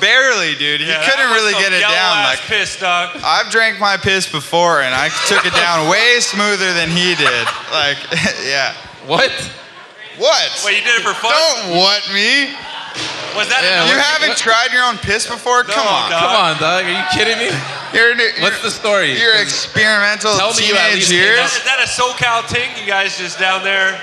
Barely, dude. He Yeah, couldn't was really some get it yellow down. ass Like piss, dog. I've drank my piss before, and I took it down way smoother than he did. Like, yeah. what? What? Wait, you did it for fun? Don't what me? Was that Yeah, enough? You what- haven't what- tried your own piss before? Come on. dog. Come on, dog. Are you kidding me? You're, you're, What's the story? Your experimental Tell me you at teenage least years? Is that a SoCal thing? You guys just down there?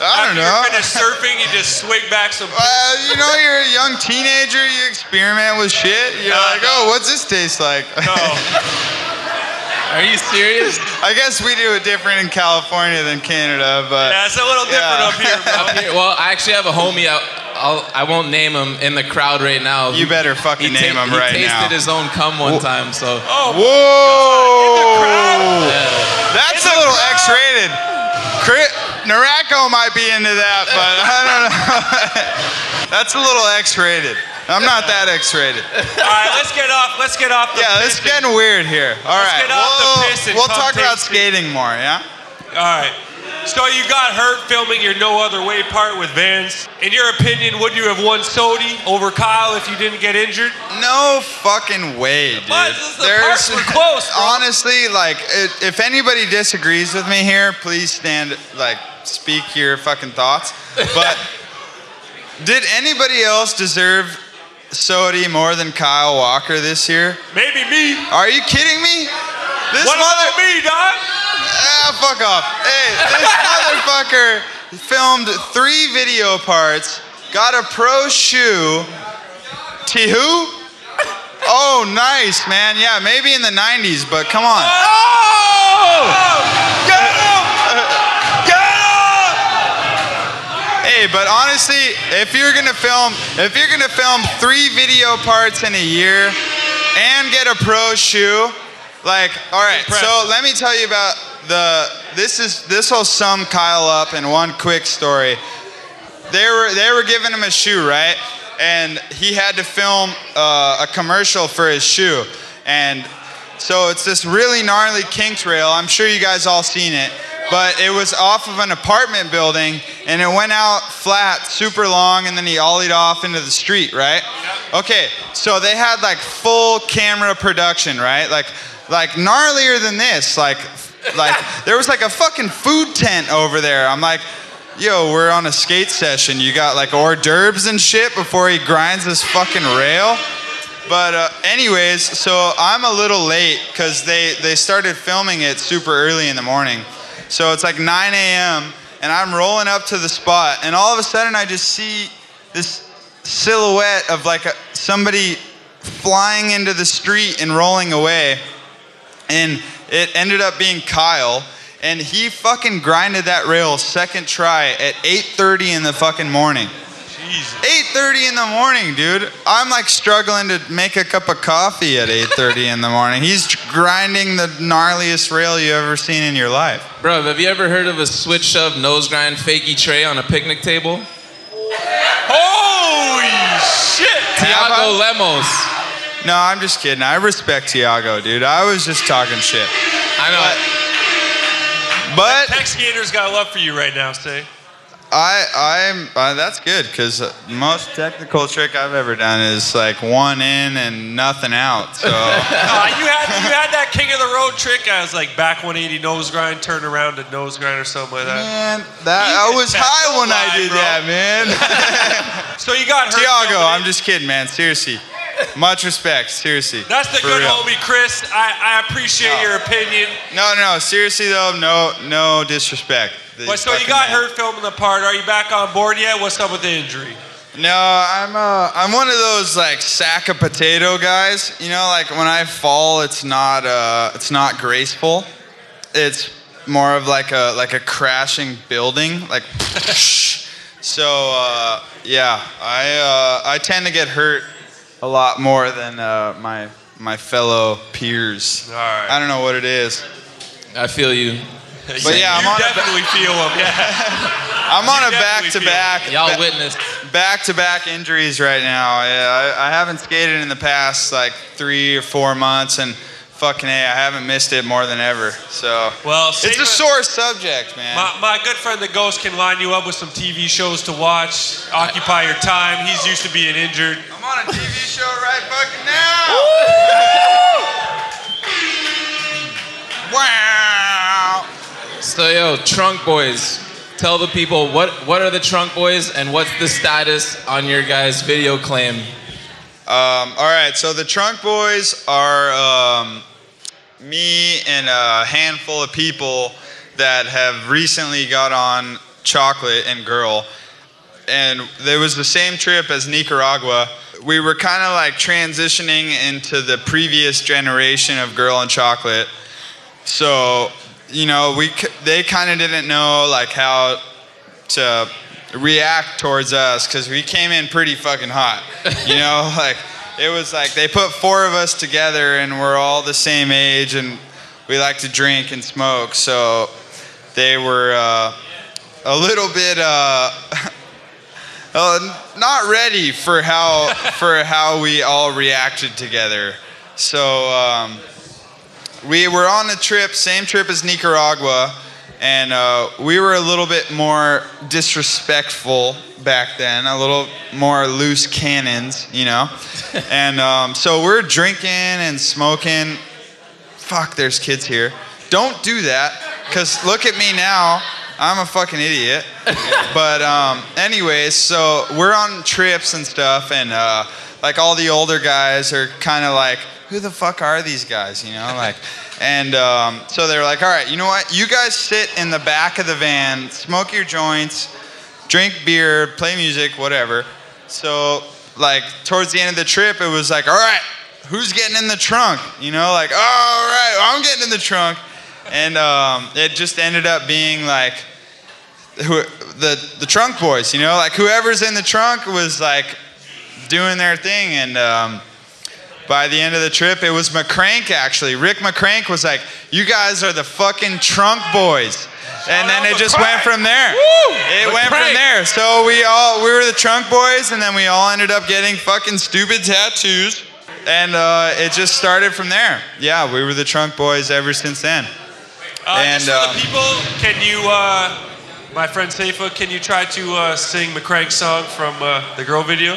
I don't After know. you're finished surfing, you just swig back some. Uh, you know, you're a young teenager. You experiment with shit. You're Nah, like, nah. oh, what's this taste like? No. Are you serious? I guess we do it different in California than Canada, but Yeah, it's a little different Yeah. up here. Up here- well, I actually have a homie. I, I'll, I won't name him in the crowd right now. you better fucking He name ta- him he tasted now. his own cum one time, so oh, oh, Whoa! In the crowd? That's In a the little crowd? X-rated. Cri- Nieratko might be into that, but I don't know. That's a little X-rated. I'm not that X-rated. all right, let's get off. Let's get off the. Yeah, it's getting weird here. All Let's right, get off we'll, piss and we'll talk about skating more. Yeah. All right. So you got hurt filming your No Other Way part with Vans. In your opinion, would you have won SOTY over Kyle if you didn't get injured? No fucking way, dude. Is the parts were close, bro. honestly, like, if anybody disagrees with me here, please stand, like, speak your fucking thoughts. But did anybody else deserve SOTY more than Kyle Walker this year? Maybe me. Are you kidding me? This What mother. about me, dog? Ah, fuck off. Hey, this motherfucker filmed three video parts, got a pro shoe. T who? Oh, nice, man. Yeah, maybe in the 90s, but come on. Oh! Get him! Get him! Hey, but honestly, if you're gonna film, if you're gonna film three video parts in a year and get a pro shoe, like, all right. So let me tell you about the. This is this will sum Kyle up in one quick story. They were they were giving him a shoe, right? And he had to film uh, a commercial for his shoe, and so it's this really gnarly kink trail. I'm sure you guys all seen it, but it was off of an apartment building, and it went out flat, super long, and then he ollied off into the street, right? Okay, so they had like full camera production, right? Like like gnarlier than this, like like there was like a fucking food tent over there. I'm like. Yo, we're on a skate session. You got like hors d'oeuvres and shit before he grinds this fucking rail. But uh, anyways, so I'm a little late because they they started filming it super early in the morning. So it's like 9 a.m. and I'm rolling up to the spot, and all of a sudden I just see this silhouette of like a, somebody flying into the street and rolling away, and it ended up being Kyle. And he fucking grinded that rail second try at 8:30 in the fucking morning. Jesus. 8:30 in the morning, dude. I'm like struggling to make a cup of coffee at 8:30 in the morning. He's grinding the gnarliest rail you ever seen in your life. Bro, have you ever heard of a switch shove nose grind fakie tray on a picnic table? Holy shit! Tiago Lemos. No, I'm just kidding. I respect Tiago, dude. I was just talking shit. I know. But Tech skaters got love for you right now, say. I, I'm. Uh, that's good because most technical trick I've ever done is like one in and nothing out. So Uh, you had you had that king of the road trick. I was like back 180 nose grind, turn around to nose grind or something like that. man, that I was high when I did bro. that, man. So you got hurt. Tiago, I'm just kidding, man. Seriously, much respect. Seriously. That's the good real. homie, Chris. I, I appreciate No. your opinion. No, no, seriously though, no, no disrespect. But so you got men. hurt filming the part. Are you back on board yet? What's up with the injury? No, I'm uh, I'm one of those like sack of potato guys. You know, like when I fall, it's not uh, it's not graceful. It's more of like a like a crashing building, like. so uh, yeah, I uh, I tend to get hurt a lot more than uh, my my fellow peers. All right. I don't know what it is. I feel you. But yeah, I'm you on a, definitely feel him. Yeah. I'm on a back to back. Y'all witnessed. back to back injuries right now. Yeah, I, I haven't skated in the past like three or four months, and fucking a, I haven't missed it more than ever. So Well, it's a sore subject, man. My, my good friend the Ghost can line you up with some TV shows to watch. Occupy your time. He's used to being injured. I'm on a TV show right fucking now. wow. So yo, Trunk Boys, tell the people what what are the Trunk Boys and what's the status on your guys' video claim? Um, all right, so the Trunk Boys are um, me and a handful of people that have recently got on Chocolate and Girl. And there was the same trip as Nicaragua. We were kind of like transitioning into the previous generation of Girl and Chocolate. So, you know, we they kind of didn't know like how to react towards us because we came in pretty fucking hot. You know, like it was like they put four of us together and we're all the same age and we like to drink and smoke. So they were uh, a little bit uh, uh, not ready for how for how we all reacted together. So. Um, we were on a trip, same trip as Nicaragua, and uh, we were a little bit more disrespectful back then, a little more loose cannons, you know. and um, so we're drinking and smoking. Fuck, there's kids here. Don't do that, cause look at me now. I'm a fucking idiot. but um, anyways, so we're on trips and stuff, and uh, like all the older guys are kind of like, who the fuck are these guys? You know, like, and um, so they're like, all right, you know what? You guys sit in the back of the van, smoke your joints, drink beer, play music, whatever. So like towards the end of the trip, it was like, all right, who's getting in the trunk? You know, like, all right, I'm getting in the trunk, and um, it just ended up being like who, the the trunk boys. You know, like whoever's in the trunk was like doing their thing, and um, by the end of the trip, it was McCrank actually. Rick McCrank was like, "You guys are the fucking trunk boys." And then it just went from there. It went from there. So we all we were the trunk boys, and then we all ended up getting fucking stupid tattoos, and uh, it just started from there. Yeah, we were the trunk boys ever since then. Uh, And, just for uh, the people, can you, uh, my friend Cephas, can you try to uh, sing McCrank's song from uh, the girl video?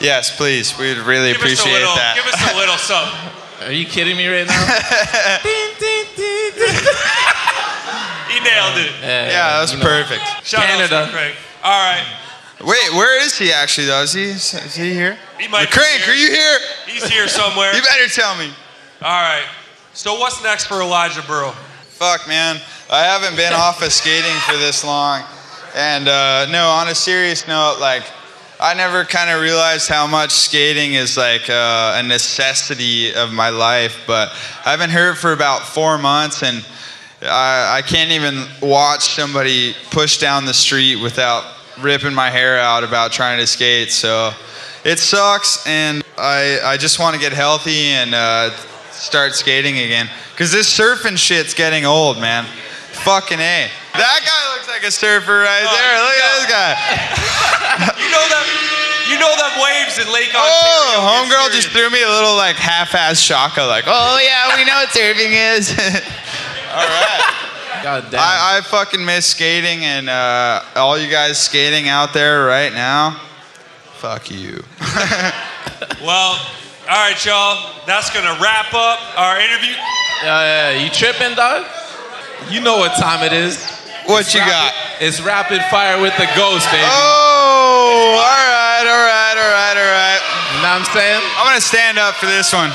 Yes, please. We'd really Give appreciate little, that. give us a little something. Are you kidding me right now? He nailed it. yeah, that was you know. perfect. Shout Canada. out to McCrank. All right, Wait, where is he actually though? Is he is he here? He might be McCrank, here. are you here? he's here somewhere. You better tell me. All right. So what's next for Elijah Berle? Fuck, man. I haven't been off of skating for this long. And uh, no, on a serious note, like, I never kind of realized how much skating is like uh, a necessity of my life. But I haven't hurt for about four months, and I, I can't even watch somebody push down the street without ripping my hair out about trying to skate. So it sucks, and I, I just want to get healthy and uh, start skating again. Because this surfing shit's getting old, man. Fucking A. That guy looks like a surfer right Oh, there. Look yeah. at this guy. You know them, you know them waves in Lake Ontario. Oh, homegirl just threw me a little like half-ass shaka, like, oh yeah, we know what surfing is. All right. God damn. I, I fucking miss skating, and uh, all you guys skating out there right now, fuck you. Well, all right, y'all. That's gonna wrap up our interview. yeah, yeah, you tripping, dog? You know what time it is. What you Rapid- got? It's rapid fire with the ghost, baby. Oh, all right, all right, all right, all right. You know what I'm saying? I'm gonna stand up for this one.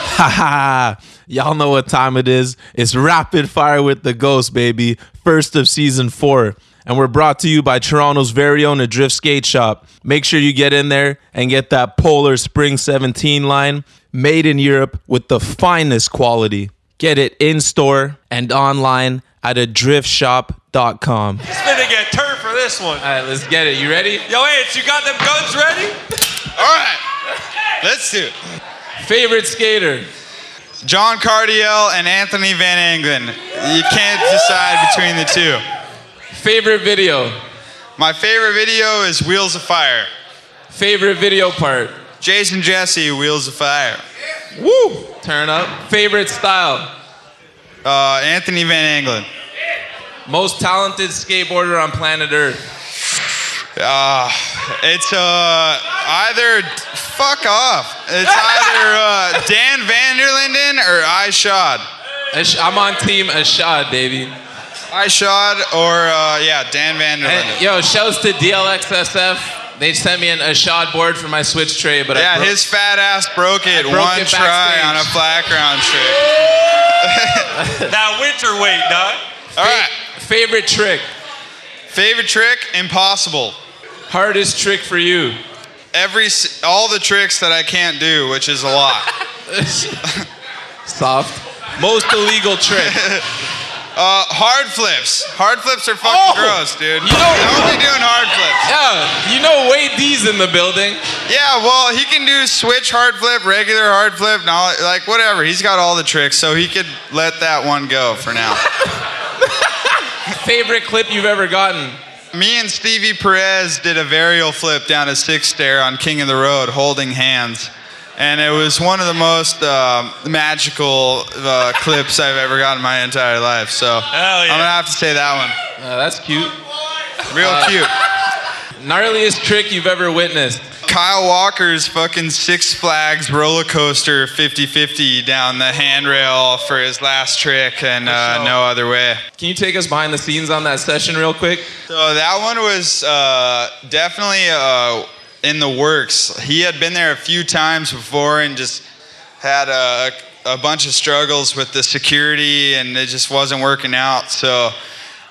Y'all know what time it is. It's rapid fire with the ghost, baby. First of season four. and we're brought to you by Toronto's very own Adrift Skate Shop. Make sure you get in there and get that Polar Spring 17 line made in Europe with the finest quality. Get it in store and online at adriftshop.com. It's gonna get turned for this one. All right, let's get it. You ready? Yo, Ants, you got them guns ready? All right, let's do it. Favorite skater? John Cardiel and Anthony Van Engelen. You can't decide between the two. Favorite video? My favorite video is Wheels of Fire. Favorite video part? Jason Jessee, Wheels of Fire. Woo! Turn up. Favorite style? Uh, Anthony Van Engelen. Most talented skateboarder on planet Earth? Uh, it's uh, either fuck off. It's either uh, Dan Vanderlinden or Ishod. I'm on team Ishod, baby. Ishod or uh, yeah, Daan van der Linden. And, yo, shouts to DLXSF. They sent me an Ishod board for my switch tray, but I yeah, broke- his fat ass broke it broke one it try on a flat ground trick. That winter weight, dog. All right, favorite trick. favorite trick, impossible. Hardest trick for you. Every all the tricks that I can't do, which is a lot. Soft. Most illegal trick. Uh, hard flips. Hard flips are fucking Oh! gross, dude. You know- be doing hard flips. Yeah, you know Wade D's in the building. Yeah, well, he can do switch hard flip, regular hard flip, like whatever. He's got all the tricks, so he could let that one go for now. Favorite clip you've ever gotten. Me and Stevie Perez did a varial flip down a six stair on King of the Road, holding hands. And it was one of the most um magical uh, clips I've ever gotten in my entire life. So Hell yeah. I'm gonna have to say that Uh, that's cute. one. Real cute. Gnarliest trick you've ever witnessed. Kyle Walker's fucking Six Flags roller coaster 50 50 down the handrail for his last trick, and uh, no other way. Can you take us behind the scenes on that session real quick? So that one was uh, definitely uh, in the works. He had been there a few times before and just had a, a bunch of struggles with the security, and it just wasn't working out. So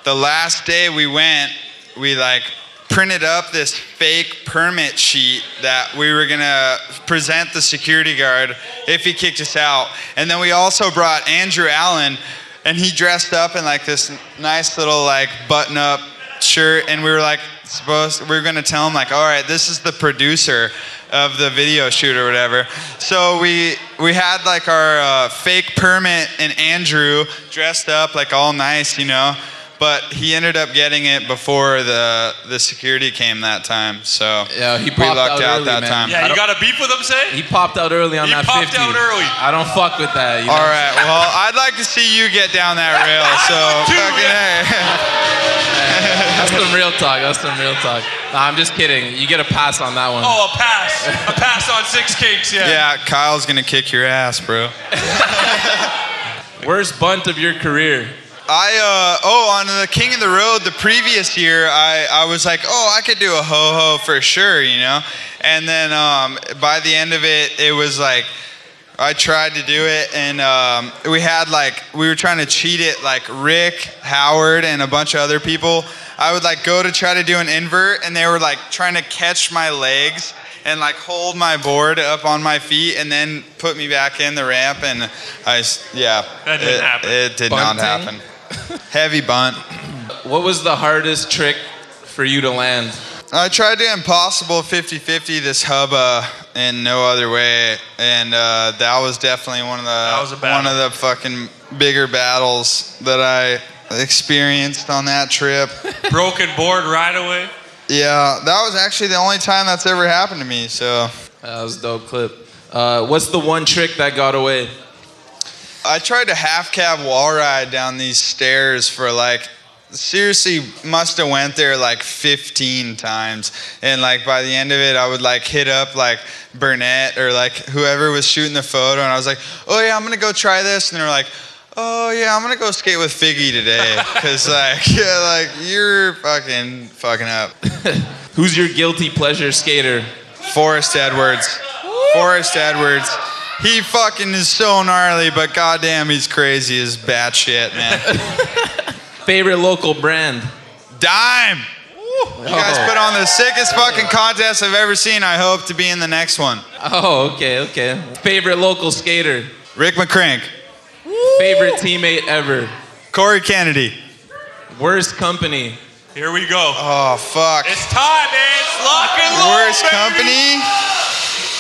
the last day we went, we like printed up this fake permit sheet that we were gonna present the security guard if he kicked us out. And then we also brought Andrew Allen, and he dressed up in like this nice little like button-up shirt, and we were like supposed we were gonna tell him like, all right, this is the producer of the video shoot or whatever. So we we had like our uh, fake permit and Andrew dressed up like all nice, you know. But he ended up getting it before the the security came that time. So Yeah, he we popped lucked out out early, that man. time. Yeah, you got a beef with him, say? He popped out early on He that popped 50. out early. I don't fuck with that. You know? All right. Well, I'd like to see you get down that rail. So Two, fucking yeah. hey. That's some real talk. That's some real talk. Nah, I'm just kidding. You get a pass on that one. Oh, a pass. A pass on six cakes. yeah. Yeah, Kyle's gonna kick your ass, bro. Worst bunt of your career. I uh oh on the King of the Road the previous year I I was like oh I could do a ho ho for sure you know? And then um by the end of it it was like I tried to do it and um, we had like we were trying to cheat it like Rick Howard and a bunch of other people. I would like go to try to do an invert and they were like trying to catch my legs and like hold my board up on my feet and then put me back in the ramp and I yeah. That didn't it, happen. it did not happen heavy bunt What was the hardest trick for you to land? I tried to impossible 50-50 this hubba in no other way, and uh, that was definitely one of the one of the fucking bigger battles that I experienced on that trip. Broken board right away. yeah, that was actually the only time that's ever happened to me. So That was a dope clip. Uh, what's the one trick that got away? I tried to half cab wall ride down these stairs for like seriously must have went there like 15 times. And like by the end of it i would like hit up like burnett or like whoever was shooting the photo and i was like oh yeah i'm gonna go try this and they're like oh yeah i'm gonna go skate with figgy today because like yeah like you're fucking fucking up. Who's your guilty pleasure skater? forrest edwards. Forrest edwards he fucking is so gnarly but goddamn he's crazy as batshit man Favorite local brand? Dime. You guys Oh. put on the sickest fucking contest I've ever seen. I hope to be in the next one. Oh, okay, okay. Favorite local skater. Rick McCrank, Favorite teammate ever. Corey Kennedy. Worst company. Here we go. Oh fuck. It's time, man. It's lock and load, Worst baby. company.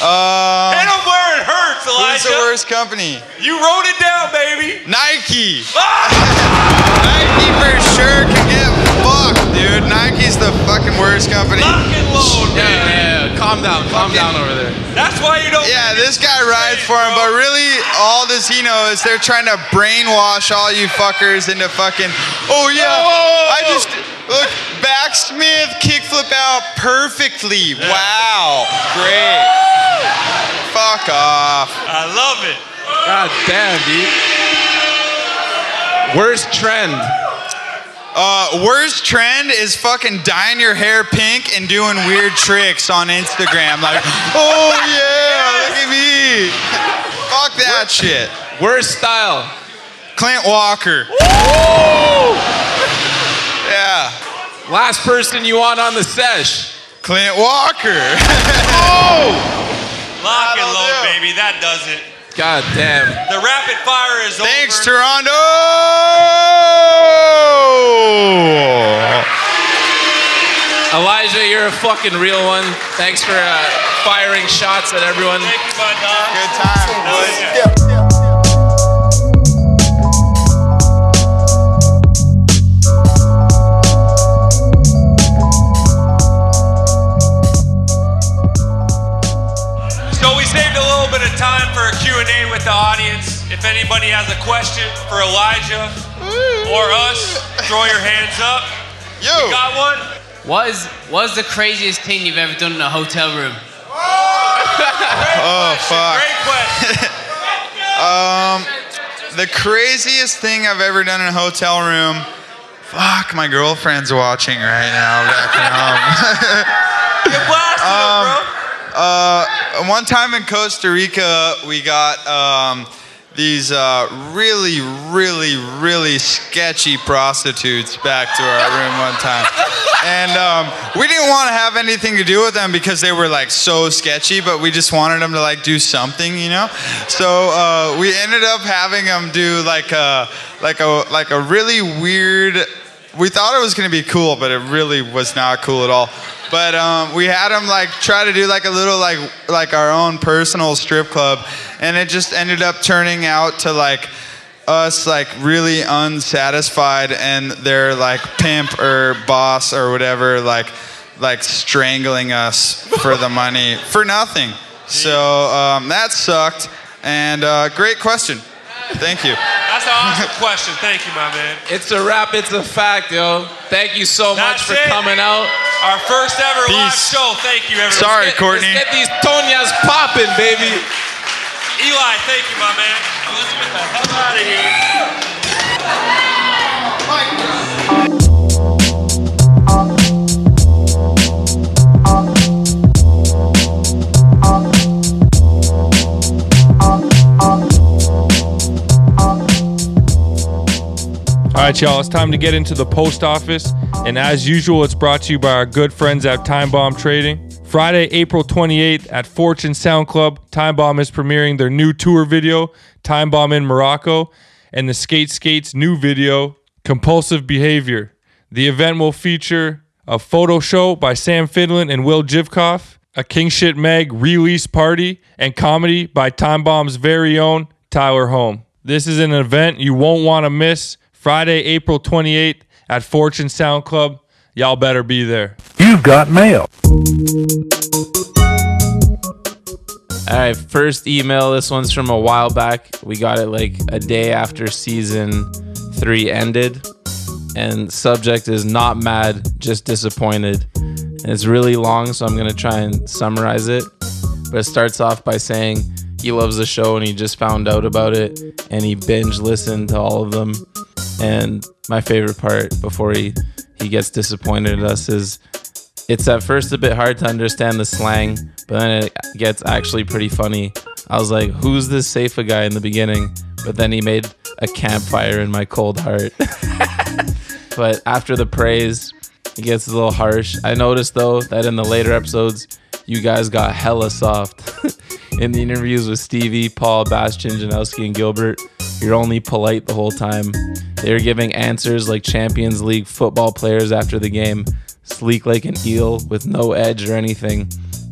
Uh, Hit 'em where it hurts, who's the worst company? You wrote it down, baby. Nike. Ah! Nike for sure can get fucked, dude. Nike's the fucking worst company. Lock and load, Yeah, baby. yeah, yeah. Calm down, calm down over there. That's why you don't. Yeah, this guy rides for him, but really, all does he know is they're trying to brainwash all you fuckers into fucking. Oh yeah, Whoa, whoa, whoa, I just look backsmith kickflip out perfectly. Wow, great. Fuck off. I love it. God damn, dude. Worst trend. Uh, worst trend is fucking dyeing your hair pink and doing weird tricks on Instagram. Like, oh yeah, look at me. Fuck that shit. Worst style. Clint Walker. Yeah. Last person you want on the sesh. Clint Walker. Lock and That'll load, do. baby. That does it. God damn. The rapid fire is on. Thanks, over. Toronto. Elijah, you're a fucking real one. Thanks for uh, firing shots at everyone. Thank you, my dog. Good time, Hell boys. yeah. Elijah or us, throw your hands up. Yo. You got one? What is what is the craziest thing you've ever done in a hotel room? Oh fuck. Great question. Um, the craziest thing I've ever done in a hotel room. Fuck, my girlfriend's watching right now back at home. Get blasted Um, up, bro. Uh, one time in Costa Rica, we got um, these uh, really, really, really sketchy prostitutes back to our room one time. And um, we didn't want to have anything to do with them because they were like so sketchy, but we just wanted them to like do something, you know? So uh, we ended up having them do like a, like a, like a really weird, we thought it was to be cool, but it really was not cool at all. But um, we had them like try to do like a little like like our own personal strip club, and it just ended up turning out to like us like really unsatisfied, and their like pimp or boss or whatever like like strangling us for the money for nothing. So um, that sucked. And uh, great question. Thank you. That's an awesome question. Thank you, my man. It's a wrap, it's a fact, yo. Thank you so much for it. coming out. Our first ever live Peace. show. Thank you, everyone. Sorry, Let's Courtney. get these Tonyas popping, baby. Eli, thank you, my man. Let's get the hell out of here. All right, y'all, it's time to get into the post office. And as usual, it's brought to you by our good friends at Time Bomb Trading. Friday, April 28th at Fortune Sound Club, Time Bomb is premiering their new tour video, Time Bomb in Morocco, and the Skate Skates new video, Compulsive Behavior. The event will feature a photo show by Sam Finland and Will Jivkoff, a King Shit Mag release party, and comedy by Time Bomb's very own Tyler Home. This is an event you won't want to miss. Friday, April 28th at Fortune Sound Club. Y'all better be there. You've got mail. All right, first email. This one's from a while back. We got it like a day after season three ended. And subject is not mad, just disappointed. And it's really long, so I'm going to try and summarize it. But it starts off by saying he loves the show and he just found out about it and he binge listened to all of them. And my favorite part before he, he gets disappointed at us is it's at first a bit hard to understand the slang, but then it gets actually pretty funny. I was like, who's this Cephas guy in the beginning? But then he made a campfire in my cold heart. but after the praise, it gets a little harsh. I noticed though that in the later episodes, you guys got hella soft. in the interviews with Stevie, Paul, Bastian, Janoski, and Gilbert, you're only polite the whole time. They're giving answers like Champions League football players after the game, sleek like an eel with no edge or anything.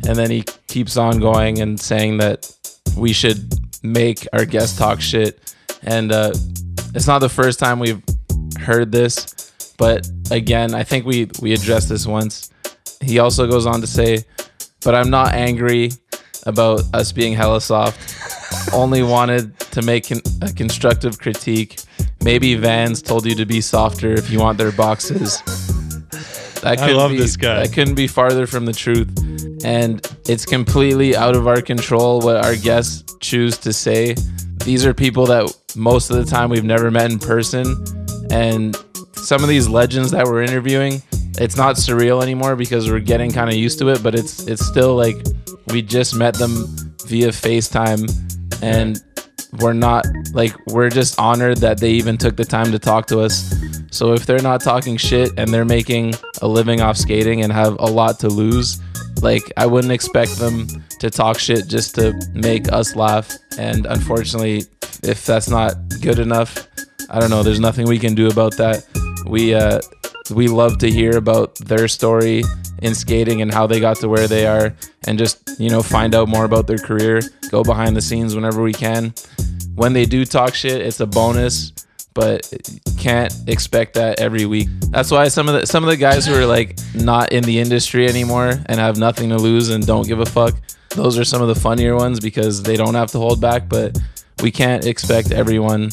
And then he keeps on going and saying that we should make our guest talk shit. And uh, it's not the first time we've heard this, but again, I think we we addressed this once. He also goes on to say, "But I'm not angry about us being hella soft. Only wanted to make con- a constructive critique. Maybe Vans told you to be softer if you want their boxes." That I love be, this guy. That couldn't be farther from the truth. And it's completely out of our control what our guests choose to say. These are people that most of the time we've never met in person. And some of these legends that we're interviewing, it's not surreal anymore because we're getting kind of used to it, but it's it's still like we just met them via FaceTime and we're not like we're just honored that they even took the time to talk to us. So if they're not talking shit and they're making a living off skating and have a lot to lose, like I wouldn't expect them to talk shit just to make us laugh. And unfortunately, if that's not good enough, I don't know. There's nothing we can do about that. We uh, we love to hear about their story in skating and how they got to where they are, and just you know find out more about their career. Go behind the scenes whenever we can. When they do talk shit, it's a bonus, but can't expect that every week. That's why some of the some of the guys who are like not in the industry anymore and have nothing to lose and don't give a fuck. Those are some of the funnier ones because they don't have to hold back, but we can't expect everyone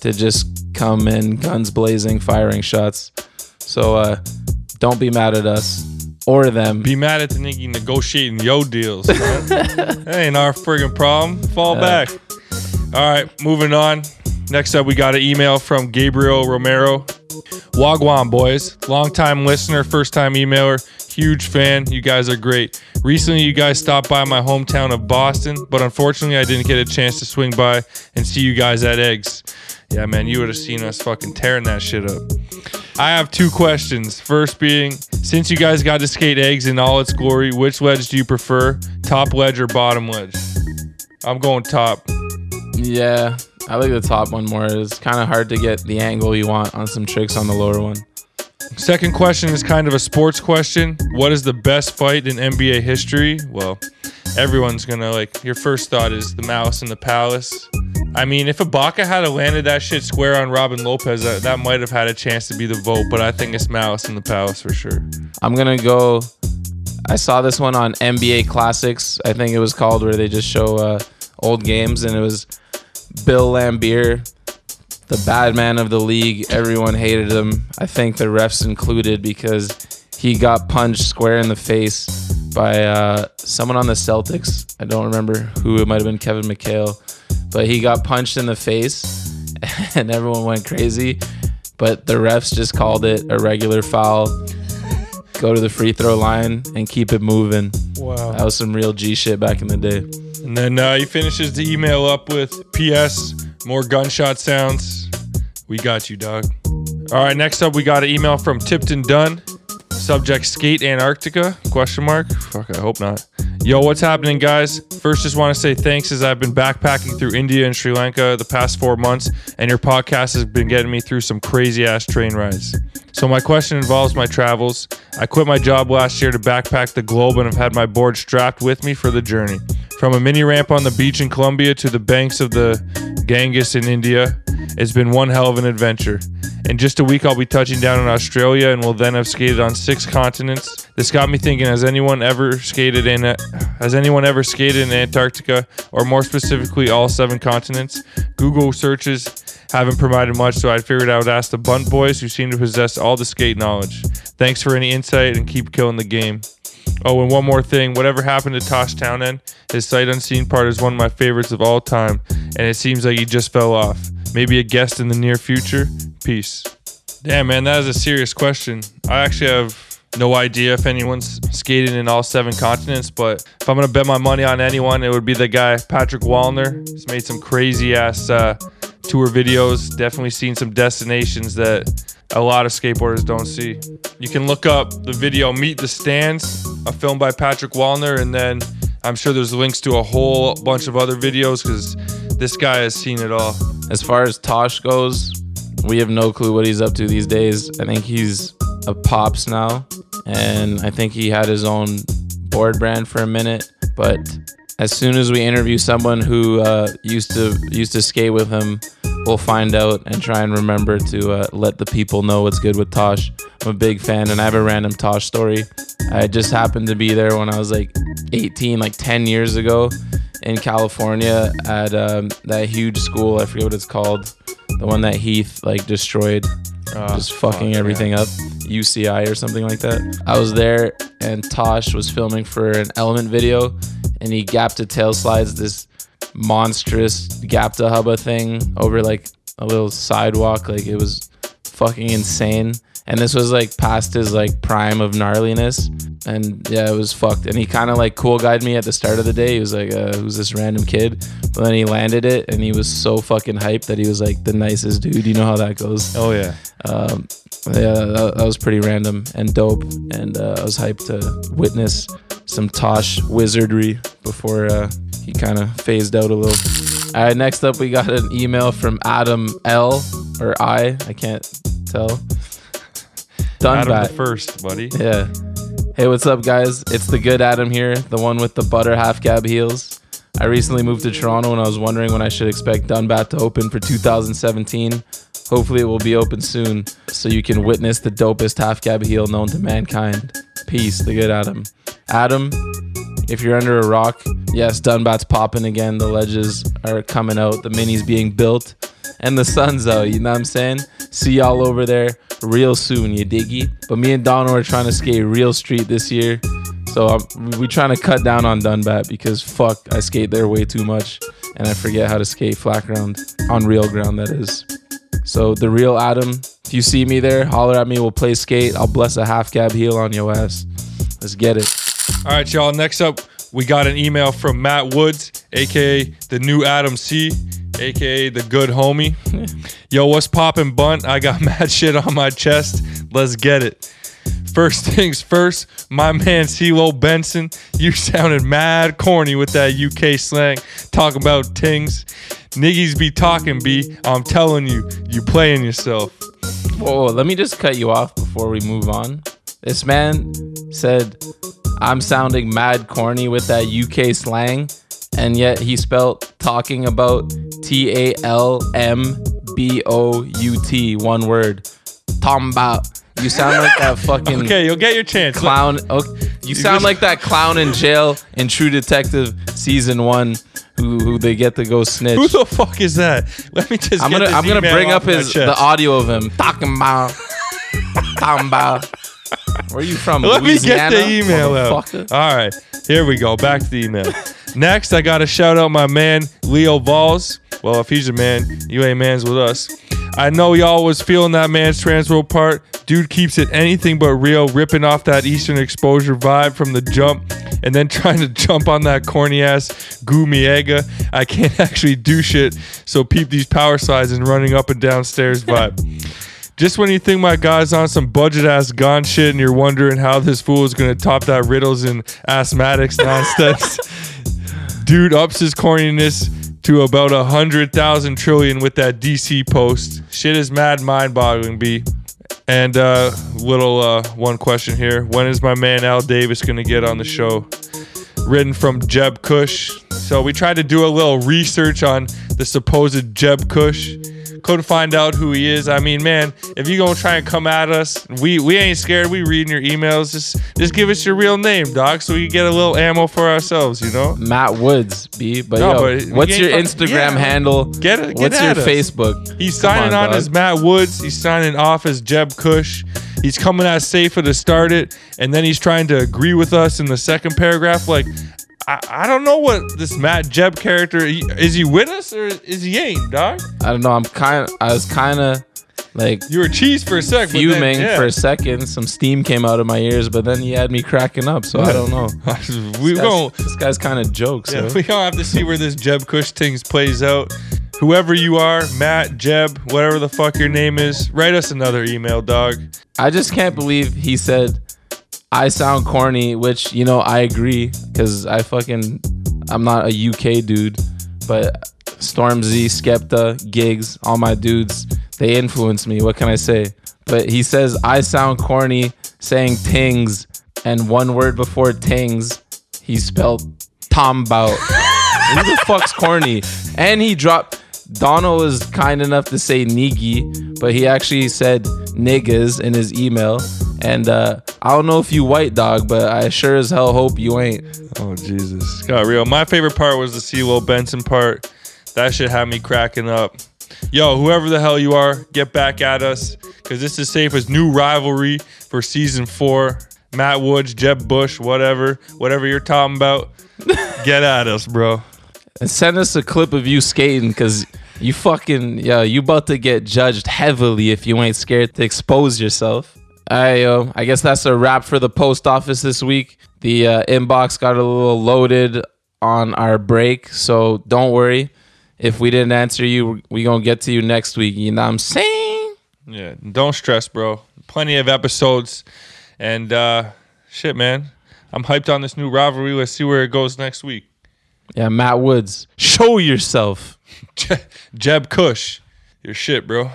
to just come in guns blazing, firing shots. So uh, don't be mad at us or them. Be mad at the nigga negotiating yo deals. That ain't our friggin' problem. Fall back. All right, moving on. Next up, we got an email from Gabriel Romero. Wagwan boys, longtime listener, first time emailer, huge fan. You guys are great. Recently, you guys stopped by my hometown of Boston, but unfortunately, I didn't get a chance to swing by and see you guys at Eggs. Yeah, man, you would have seen us fucking tearing that shit up. I have two questions. First being, since you guys got to skate eggs in all its glory, which ledge do you prefer, top ledge or bottom ledge? I'm going top. Yeah, I like the top one more. It's kind of hard to get the angle you want on some tricks on the lower one. Second question is kind of a sports question. What is the best fight in NBA history? Well, everyone's gonna like. Your first thought is the Malice in the Palace. I mean, if Ibaka had landed that shit square on Robin Lopez, that, that might have had a chance to be the vote. But I think it's Malice in the Palace for sure. I'm gonna go. I saw this one on NBA Classics. I think it was called where they just show uh, old games, and it was Bill Laimbeer, the bad man of the league. Everyone hated him. I think the refs included because he got punched square in the face by uh, someone on the Celtics. I don't remember who. It might have been Kevin McHale, but he got punched in the face, and everyone went crazy. But the refs just called it a regular foul. Go to the free throw line and keep it moving. Wow. That was some real G shit back in the day. And then uh, he finishes the email up with P.S. More gunshot sounds. We got you, dog. All right, next up we got an email from Tipton Dunn. Subject skate Antarctica? Question mark. Fuck, I hope not. Yo, what's happening, guys? First, just want to say thanks as I've been backpacking through India and Sri Lanka the past four months, and your podcast has been getting me through some crazy ass train rides. So, my question involves my travels. I quit my job last year to backpack the globe and have had my board strapped with me for the journey. From a mini ramp on the beach in Colombia to the banks of the Ganges in India, it's been one hell of an adventure. In just a week, I'll be touching down in Australia and will then have skated on six continents. This got me thinking: Has anyone ever skated in? Has anyone ever skated in Antarctica, or more specifically, all seven continents? Google searches haven't provided much, so I figured I would ask the Bunt Boys, who seem to possess all the skate knowledge. Thanks for any insight and keep killing the game. Oh, and one more thing. Whatever happened to Tosh Townend? His sight unseen part is one of my favorites of all time, and it seems like he just fell off. Maybe a guest in the near future? Peace. Damn, man, that is a serious question. I actually have no idea if anyone's skated in all seven continents, but if I'm gonna bet my money on anyone, it would be the guy Patrick Wallner. He's made some crazy ass uh, tour videos. Definitely seen some destinations that a lot of skateboarders don't see. You can look up the video Meet the Stans, a film by Patrick Wallner, and then I'm sure there's links to a whole bunch of other videos because this guy has seen it all. As far as Tosh goes, we have no clue what he's up to these days. I think he's a pops now, and I think he had his own board brand for a minute. But as soon as we interview someone who uh, used to used to skate with him, we'll find out and try and remember to uh, let the people know what's good with Tosh. I'm a big fan, and I have a random Tosh story. I just happened to be there when I was like 18, like 10 years ago in California at um, that huge school. I forget what it's called. The one that Heath like destroyed, Oh, just fucking fuck, everything up. UCI or something like that. I was there and Tosh was filming for an Element video, and he gapped to tail slides this monstrous gap to hubba thing over like a little sidewalk. Like it was fucking insane. And this was like past his like prime of gnarliness. And yeah, it was fucked. And he kind of like cool guided me at the start of the day. He was like, uh, who's this random kid? But then he landed it and he was so fucking hyped that he was like the nicest dude. You know how that goes. Oh yeah. Um, yeah, that, that was pretty random and dope. And uh, I was hyped to witness some Tosh wizardry before uh, he kind of phased out a little. All right, next up, we got an email from Adam L. or I. I can't tell. Adam Dunbat. the first, buddy. Yeah. Hey, what's up, guys? It's the good Adam here, the one with the butter half cab heels. I recently moved to Toronto and I was wondering when I should expect Dunbat to open for 2017. Hopefully, it will be open soon so you can witness the dopest half cab heel known to mankind. Peace, the good Adam. Adam, if you're under a rock, yes, Dunbat's popping again. The ledges are coming out, the minis being built, and the sun's out. You know what I'm saying? See y'all over there real soon, you diggy. But me and Donald are trying to skate real street this year. So um, we trying to cut down on Dunbat because fuck, I skate there way too much and I forget how to skate flat ground on real ground. That is. So the real Adam, if you see me there, holler at me. We'll play skate. I'll bless a half cab heel on your ass. Let's get it. All right, y'all. Next up, we got an email from Matt Woods, aka the new Adam C, aka the good homie. Yo, what's poppin', bunt? I got mad shit on my chest. Let's get it. First things first, my man CeeLo Benson, you sounded mad corny with that UK slang, talking about tings. Niggas be talking, B. I'm telling you, you playing yourself. Whoa, let me just cut you off before we move on. This man said, I'm sounding mad corny with that UK slang, and yet he spelt talking about T A L M B O U T, one word. Talking about. You sound like that fucking Okay, you'll get your chance. clown. Oh, okay, you sound like that clown in jail in True Detective season one, who who they get to go snitch. Who the fuck is that? Let me just. I'm gonna I'm gonna bring up his the audio of him talking about talking about. Where are you from? Let me get the email out. All right, here we go. Back to the email. Next, I got to shout out my man Leo Valls. Well, if he's a man, you ain't mans with us. I know y'all was feeling that man's transfer part. Dude keeps it anything but real, ripping off that Eastern exposure vibe from the jump, and then trying to jump on that corny ass Gumiega. I can't actually do shit, so peep these power slides and running up and down stairs vibe. Just when you think my guy's on some budget ass gun shit and you're wondering how this fool is gonna top that riddles and asthmatics nonsense, dude ups his corniness to about a hundred thousand trillion with that DC post. Shit is mad mind boggling, B. And uh little uh one question here. When is my man Al Davis gonna get on the show? Written from Jeb Kush. So we tried to do a little research on the supposed Jeb Kush. Couldn't find out who he is. I mean, man, if you gonna try and come at us, we we ain't scared. We reading your emails. Just just give us your real name, dog, so we can get a little ammo for ourselves. You know. Matt Woods, B. But No, yo, but what's your Instagram yeah. handle? Get it- what's your us. Facebook? He's Come signing on, dog. as Matt Woods. He's signing off as Jeb Kush. He's coming at safer to start it, and then he's trying to agree with us in the second paragraph. Like, I, I don't know what this Matt Jeb character is. He with us or is he ain't, dog? I don't know. I'm kind. I was kind of like You were cheese for a second, but then- fuming yeah. for a second. Some steam came out of my ears, but then he had me cracking up. So I don't know. we This guy's, this guy's kind of jokes. Yeah, so. we gonna have to see where this Jeb Kush things plays out. whoever you are, Matt, Jeb, whatever the fuck your name is, write us another email, dog. I just can't believe he said I sound corny, which you know I agree because I fucking I'm not a UK dude, but Stormzy, Skepta, Giggs, all my dudes, they influence me. What can I say? But he says I sound corny saying tings and one word before tings, he spelled tombout. Who the fuck's corny? And he dropped Donald was kind enough to say niggy, but he actually said niggas in his email. And uh, I don't know if you white dog, but I sure as hell hope you ain't. Oh Jesus, got real. My favorite part was the CeeLo Benson part. That shit had me cracking up. Yo, whoever the hell you are, get back at us because this is safe as new rivalry for season four. Matt Woods, Jeb Bush, whatever, whatever you're talking about, get at us, bro. And send us a clip of you skating because you fucking, yeah, you about to get judged heavily if you ain't scared to expose yourself. Right, yo, I guess that's a wrap for the post office this week. The uh, inbox got a little loaded on our break, so don't worry. If we didn't answer you, we gonna get to you next week. You know what I'm saying? Yeah, don't stress, bro. Plenty of episodes, and uh, shit, man. I'm hyped on this new rivalry. Let's see where it goes next week. Yeah, Matt Woods, show yourself. Jeb Kush, your shit, bro.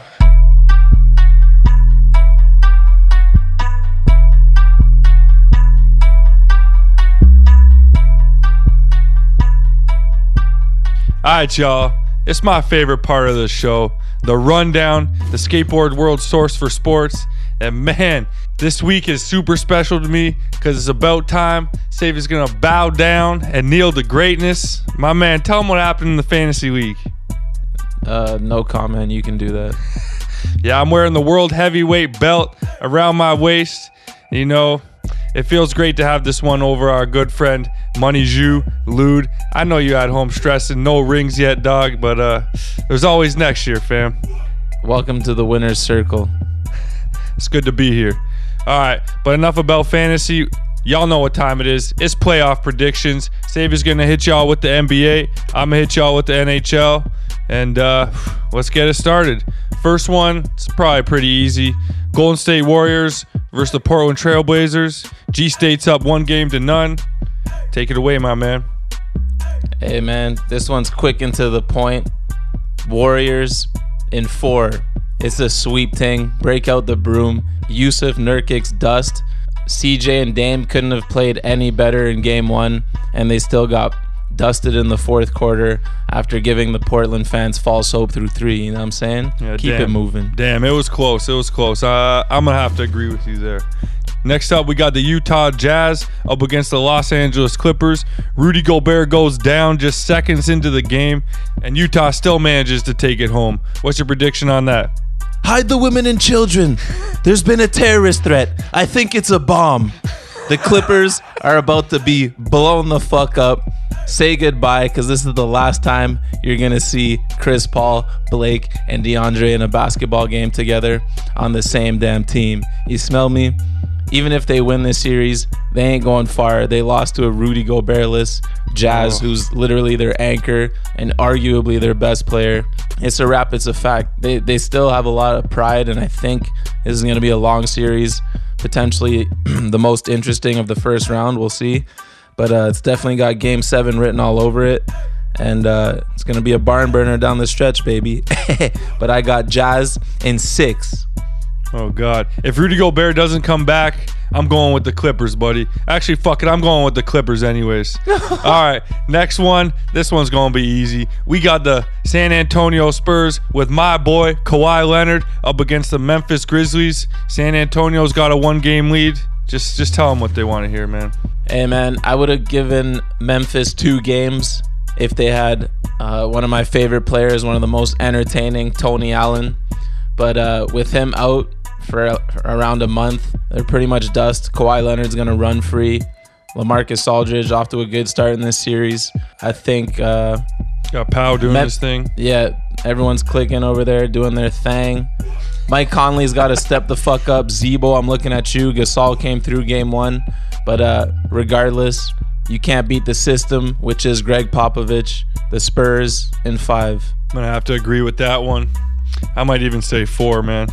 All right, y'all. It's my favorite part of the show the rundown, the skateboard world source for sports. And man, this week is super special to me because it's about time. Save is going to bow down and kneel to greatness. My man, tell him what happened in the fantasy league. Uh, no comment. You can do that. Yeah, I'm wearing the world heavyweight belt around my waist. You know, it feels great to have this one over our good friend Money Ju Lude. I know you at home stressing, no rings yet, dog, but uh, there's always next year, fam. Welcome to the winner's circle. It's good to be here. All right, but enough about fantasy. Y'all know what time it is. It's playoff predictions. Savior's gonna hit y'all with the NBA. I'm gonna hit y'all with the NHL. And uh, let's get it started. First one, it's probably pretty easy. Golden State Warriors versus the Portland Trailblazers. G State's up one game to none. Take it away, my man. Hey man, this one's quick and to the point. Warriors in four. It's a sweep thing. Break out the broom. Jusuf Nurkic's dust. CJ and Dame couldn't have played any better in game one, and they still got dusted in the fourth quarter after giving the Portland fans false hope through three. You know what I'm saying? Yeah, Keep damn. it moving. Damn, it was close. It was close. Uh, I'm gonna have to agree with you there. Next up, we got the Utah Jazz up against the Los Angeles Clippers. Rudy Gobert goes down just seconds into the game, and Utah still manages to take it home. What's your prediction on that? Hide the women and children. There's been a terrorist threat. I think it's a bomb. The Clippers are about to be blown the fuck up. Say goodbye because this is the last time you're going to see Chris Paul, Blake, and DeAndre in a basketball game together on the same damn team. You smell me? Even if they win this series, they ain't going far. They lost to a Rudy Gobertless Jazz, Oh. who's literally their anchor and arguably their best player. It's a wrap. It's a fact. They they still have a lot of pride, and I think this is going to be a long series, potentially the most interesting of the first round. We'll see, but uh, it's definitely got Game Seven written all over it, and uh, it's going to be a barn burner down the stretch, baby. but I got Jazz in six. Oh God! If Rudy Gobert doesn't come back, I'm going with the Clippers, buddy. Actually, fuck it, I'm going with the Clippers anyways. All right, next one. This one's gonna be easy. We got the San Antonio Spurs with my boy Kawhi Leonard up against the Memphis Grizzlies. San Antonio's got a one-game lead. Just, just tell them what they want to hear, man. Hey man, I would have given Memphis two games if they had uh, one of my favorite players, one of the most entertaining, Tony Allen. But uh, with him out for, for around a month, they're pretty much dust. Kawhi Leonard's gonna run free. Lamarcus Aldridge off to a good start in this series. I think, uh, Got Powell doing Mem- his thing. yeah, everyone's clicking over there, doing their thing. Mike Conley's got to step the fuck up. Z-Bo, I'm looking at you. Gasol came through game one, but uh, regardless, you can't beat the system, which is Gregg Popovich. the Spurs in five. I'm gonna have to agree with that one. I might even say four, man.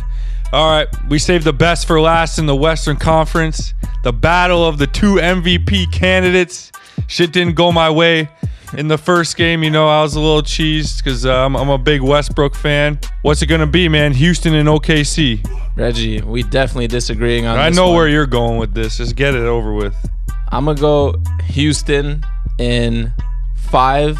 All right, we saved the best for last in the Western Conference. The battle of the two MVP candidates. Shit didn't go my way in the first game. You know, I was a little cheesed because uh, I'm, I'm a big Westbrook fan. What's it gonna be, man? Houston and OKC. Reggie, we definitely disagreeing on. I know one. where you're going with this. Just get it over with. I'm gonna go Houston in five,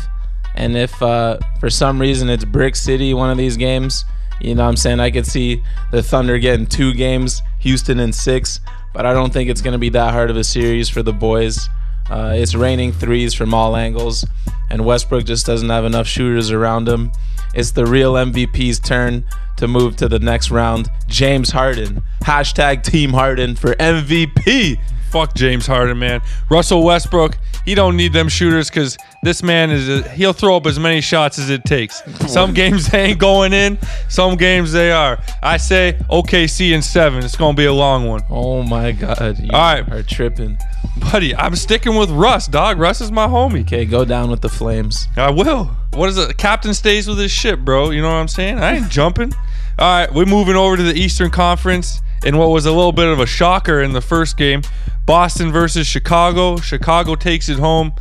and if uh, for some reason it's Brick City, one of these games, you know, what I'm saying I could see the Thunder getting two games, Houston in six, but I don't think it's gonna be that hard of a series for the boys. Uh, it's raining threes from all angles, and Westbrook just doesn't have enough shooters around him. It's the real MVP's turn to move to the next round. James Harden. Hashtag Team Harden for MVP. Fuck James Harden, man. Russell Westbrook, he don't need them shooters because this man is a, he'll throw up as many shots as it takes. Some games they ain't going in, some games they are. I say OKC in seven. It's gonna be a long one, Oh my God. You All right. are tripping. Buddy. I'm sticking with Russ, dog. Russ is my homie. Okay, go down with the Flames. I will. What is it? Captain stays with his ship, bro. You know what I'm saying? I ain't jumping. All right, we're moving over to the Eastern Conference in what was a little bit of a shocker in the first game. Boston versus Chicago. Chicago takes it home.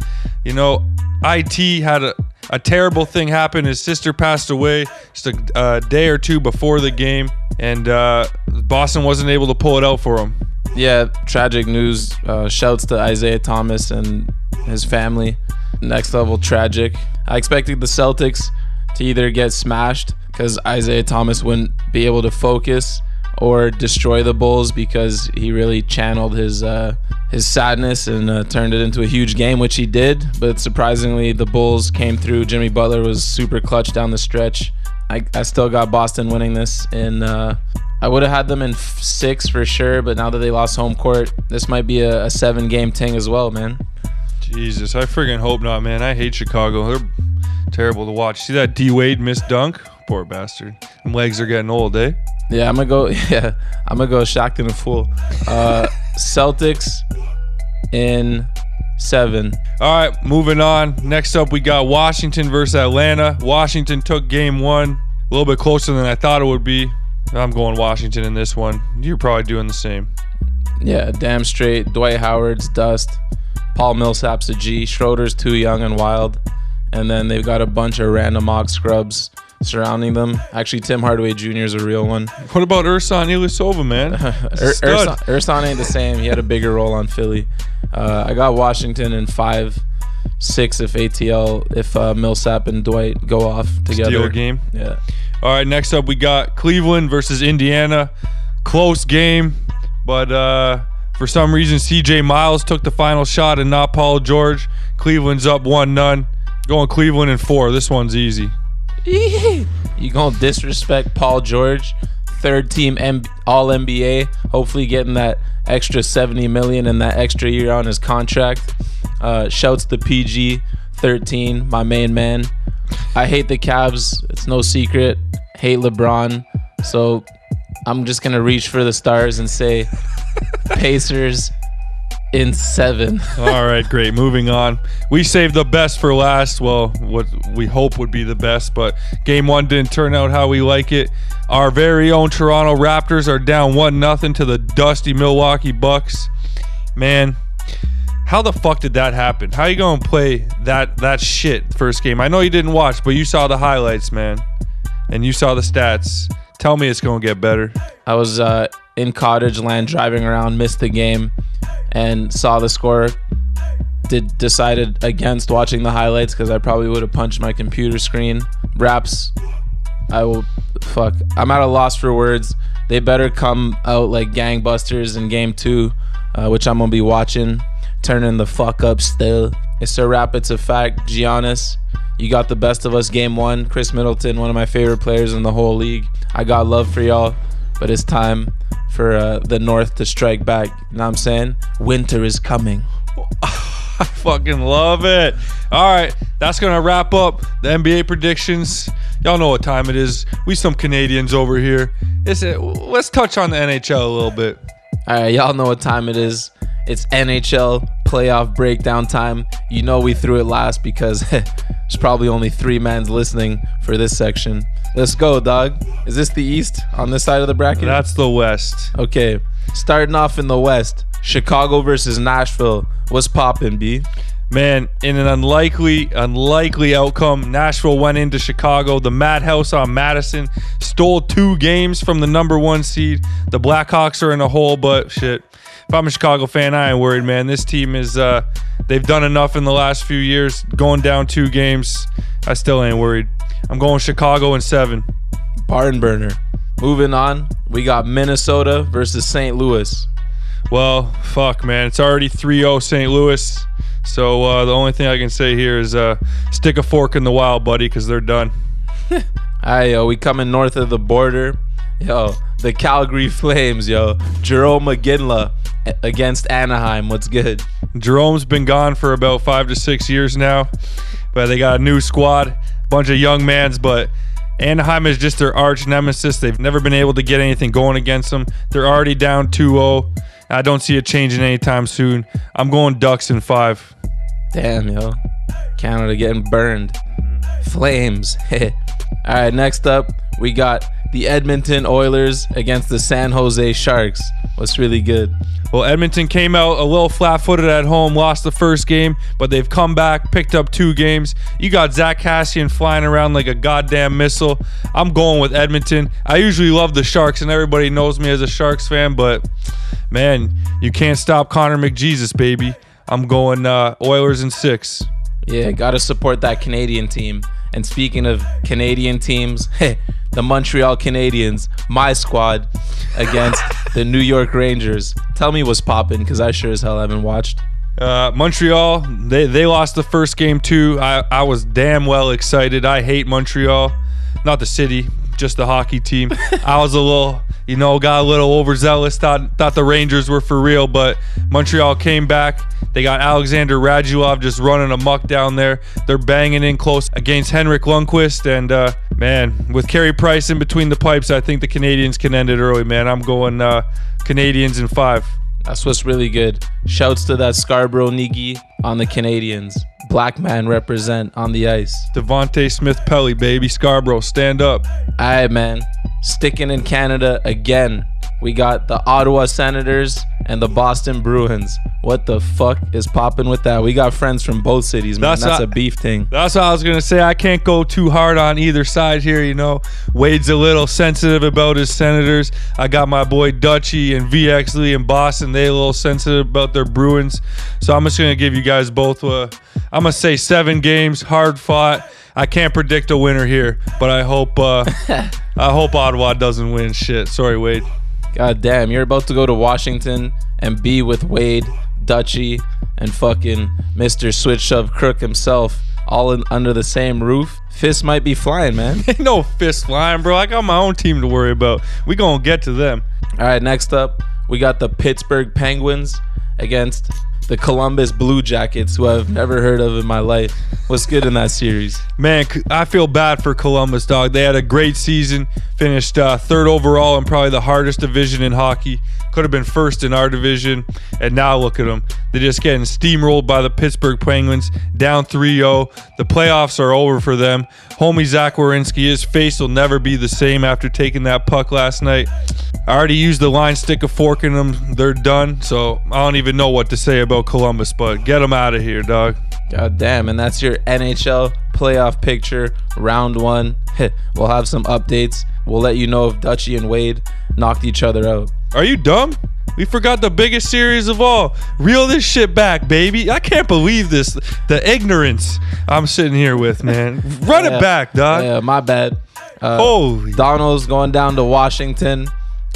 You know, IT had a, a terrible thing happen. His sister passed away just a uh, day or two before the game, and uh, Boston wasn't able to pull it out for him. Yeah, tragic news. Uh, shouts to Isaiah Thomas and his family. Next level tragic. I expected the Celtics to either get smashed because Isaiah Thomas wouldn't be able to focus or destroy the Bulls because he really channeled his uh, his sadness and uh, turned it into a huge game, which he did. But surprisingly, the Bulls came through. Jimmy Butler was super clutch down the stretch. I, I still got Boston winning this in uh, I would have had them in f- six for sure, but now that they lost home court, this might be a, a seven game thing as well, man. Jesus, I friggin' hope not, man. I hate Chicago. They're terrible to watch. See that D Wade missed dunk? Poor bastard. Them legs are getting old, eh? Yeah, I'm gonna go. Yeah, I'm gonna go shocked and a Fool. Uh, Celtics in seven. All right, moving on. Next up, we got Washington versus Atlanta. Washington took game one a little bit closer than I thought it would be. I'm going Washington in this one. You're probably doing the same. Yeah, damn straight. Dwight Howard's dust. Paul Millsap's a G. Schroeder's too young and wild. And then they've got a bunch of random og scrubs surrounding them. Actually, Tim Hardaway Jr. is a real one. What about Ersan Ilyasova, man? Ersan, Ersan ain't the same. He had a bigger role on Philly. Uh, I got Washington in five, six if ATL, if uh, Millsap and Dwight go off together. Steal game. Yeah. All right, next up we got Cleveland versus Indiana. Close game, but uh, for some reason CJ Miles took the final shot and not Paul George. Cleveland's up one none. Going Cleveland in four. This one's easy. You gonna disrespect Paul George, third team M- All NBA, hopefully getting that extra 70 million and that extra year on his contract. Uh, shouts to PG 13, my main man. I hate the Cavs. It's no secret. Hate LeBron. So I'm just gonna reach for the stars and say Pacers in seven. All right, great. Moving on. We saved the best for last. Well, what we hope would be the best, but game one didn't turn out how we like it. Our very own Toronto Raptors are down one nothing to the dusty Milwaukee Bucks. Man, how the fuck did that happen? How you gonna play that that shit first game? I know you didn't watch, but you saw the highlights, man, and you saw the stats. Tell me it's gonna get better. I was uh, in cottage land driving around, missed the game, and saw the score. Did decided against watching the highlights because I probably would have punched my computer screen. Raps, I will. Fuck, I'm at a loss for words. They better come out like gangbusters in game two, uh, which I'm gonna be watching. Turning the fuck up still. It's a rap. It's a fact. Giannis, you got the best of us game one. Khris Middleton, one of my favorite players in the whole league. I got love for y'all, but it's time for uh, the North to strike back. You know what I'm saying? Winter is coming. I fucking love it. All right, that's gonna wrap up the NBA predictions. Y'all know what time it is. We some Canadians over here. It's, let's touch on the NHL a little bit. All right, y'all know what time it is. It's NHL playoff breakdown time. You know we threw it last because There's probably only three mans listening for this section. Let's go, dog. Is this the East on this side of the bracket? That's the West. Okay. Starting off in the West, Chicago versus Nashville. What's poppin', B? Man, in an unlikely, unlikely outcome, Nashville went into Chicago. The Madhouse on Madison stole two games from the number one seed. The Blackhawks are in a hole, but shit. If I'm a Chicago fan, I ain't worried, man. This team is, uh, they've done enough in the last few years. Going down two games, I still ain't worried. I'm going Chicago in seven. Barn burner. Moving on, we got Minnesota versus St. Louis. Well, fuck, man. It's already 3 0 St. Louis. So uh, the only thing I can say here is uh, stick a fork in the wild, buddy, because they're done. Aye, yo, we coming north of the border. Yo, the Calgary Flames, yo. Jarome Iginla against Anaheim. What's good? Jarome's been gone for about five to six years now, but they got a new squad, bunch of young mans, but Anaheim is just their arch nemesis. They've never been able to get anything going against them. They're already down 2 0. I don't see it changing anytime soon. I'm going Ducks in five. Damn, yo. Canada getting burned. Flames. All right, next up, we got the Edmonton Oilers against the San Jose Sharks. What's really good? Well, Edmonton came out a little flat footed at home, lost the first game, but they've come back, picked up two games. You got Zack Kassian flying around like a goddamn missile. I'm going with Edmonton. I usually love the Sharks, and everybody knows me as a Sharks fan, but man, you can't stop Connor McJesus, baby. I'm going uh, Oilers in six. Yeah, gotta support that Canadian team. And speaking of Canadian teams, the Montreal Canadiens, my squad, against the New York Rangers. Tell me what's popping, because I sure as hell haven't watched. Uh, Montreal, they, they lost the first game too. I, I was damn well excited. I hate Montreal, not the city, just the hockey team. I was a little, you know, got a little overzealous. Thought thought the Rangers were for real, but Montreal came back. They got Alexander Radulov just running amok down there. They're banging in close against Henrik Lundqvist, and uh, man, with Carey Price in between the pipes, I think the Canadians can end it early. Man, I'm going uh, Canadians in five. That's what's really good. Shouts to that Scarborough Niki on the Canadians. Black man represent on the ice. Devante Smith-Pelly, baby. Scarborough, stand up. All right, man. Sticking in Canada again. We got the Ottawa Senators and the Boston Bruins. What the fuck is popping with that? We got friends from both cities, man. That's That's, not- a beef thing. That's what I was gonna say. I can't go too hard on either side here. You know, Wade's a little sensitive about his Senators. I got my boy Dutchy and VX Lee in Boston. They a little sensitive about their Bruins. So I'm just gonna give you guys both. Uh, I'm gonna say seven games, hard fought. I can't predict a winner here, but I hope uh, I hope Ottawa doesn't win. Shit, sorry, Wade. God damn, you're about to go to Washington and be with Wade, Dutchy, and fucking Mr. Switch Shove Crook himself, all in, under the same roof. Fists might be flying, man. Ain't no fist flying, bro. I got my own team to worry about. We gonna get to them. All right, next up, we got the Pittsburgh Penguins against the Columbus Blue Jackets, who I've never heard of in my life. What's good in that series? Man, I feel bad for Columbus, dog. They had a great season, finished uh, third overall in probably the hardest division in hockey. Could have been first in our division, and now look at them. They're just getting steamrolled by the Pittsburgh Penguins, down 3 0. The playoffs are over for them. Homie Zach Werenski, his face will never be the same after taking that puck last night. I already used the line stick a fork in them. They're done, so I don't even know what to say about Columbus, but get them out of here, dog. God damn, and that's your NHL playoff picture, round one. we'll have some updates. We'll let you know if Dutchy and Wade knocked each other out. Are you dumb? We forgot the biggest series of all. Reel this shit back, baby. I can't believe this. The ignorance I'm sitting here with, man. Run Yeah. it back, dog. Yeah, my bad. Uh, Holy. Donald's going down to Washington,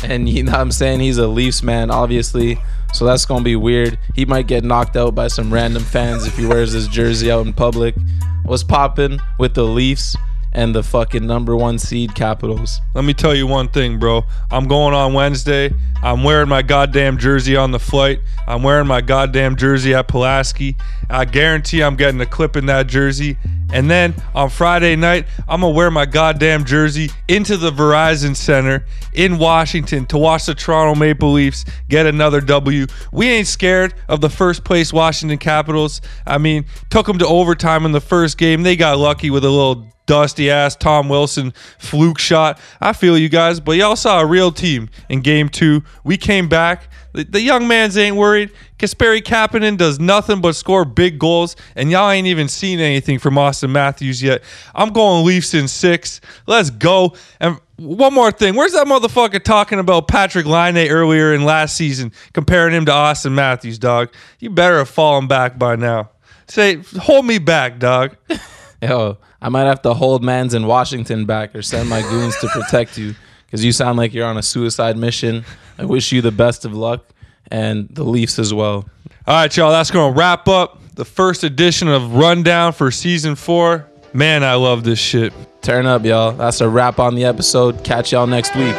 and you know what I'm saying? He's a Leafs man, obviously. So that's going to be weird. He might get knocked out by some random fans if he wears his jersey out in public. What's popping with the Leafs and the fucking number one seed Capitals. Let me tell you one thing, bro. I'm going on Wednesday. I'm wearing my goddamn jersey on the flight. I'm wearing my goddamn jersey at Pulaski. I guarantee I'm getting a clip in that jersey. And then on Friday night, I'm gonna wear my goddamn jersey into the Verizon Center in Washington to watch the Toronto Maple Leafs get another W. We ain't scared of the first place Washington Capitals. I mean, took them to overtime in the first game. They got lucky with a little dusty ass Tom Wilson fluke shot. I feel you guys, but y'all saw a real team in game two. We came back. The, the young man's ain't worried. Kasperi Kapanen does nothing but score big goals, and y'all ain't even seen anything from Auston Matthews yet. I'm going Leafs in six. Let's go. And one more thing. Where's that motherfucker talking about Patrik Laine earlier in last season, comparing him to Auston Matthews, dog? You better have fallen back by now. Say, hold me back, dog. Yo, I might have to hold mans in Washington back or send my goons to protect you because you sound like you're on a suicide mission. I wish you the best of luck and the Leafs as well. All right, y'all. That's going to wrap up the first edition of Rundown for season four. Man, I love this shit. Turn up, y'all. That's a wrap on the episode. Catch y'all next week.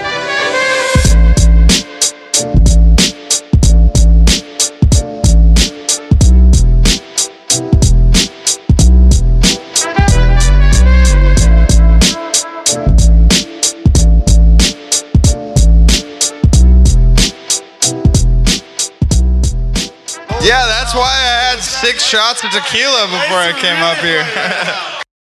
Shots of tequila before I came up here.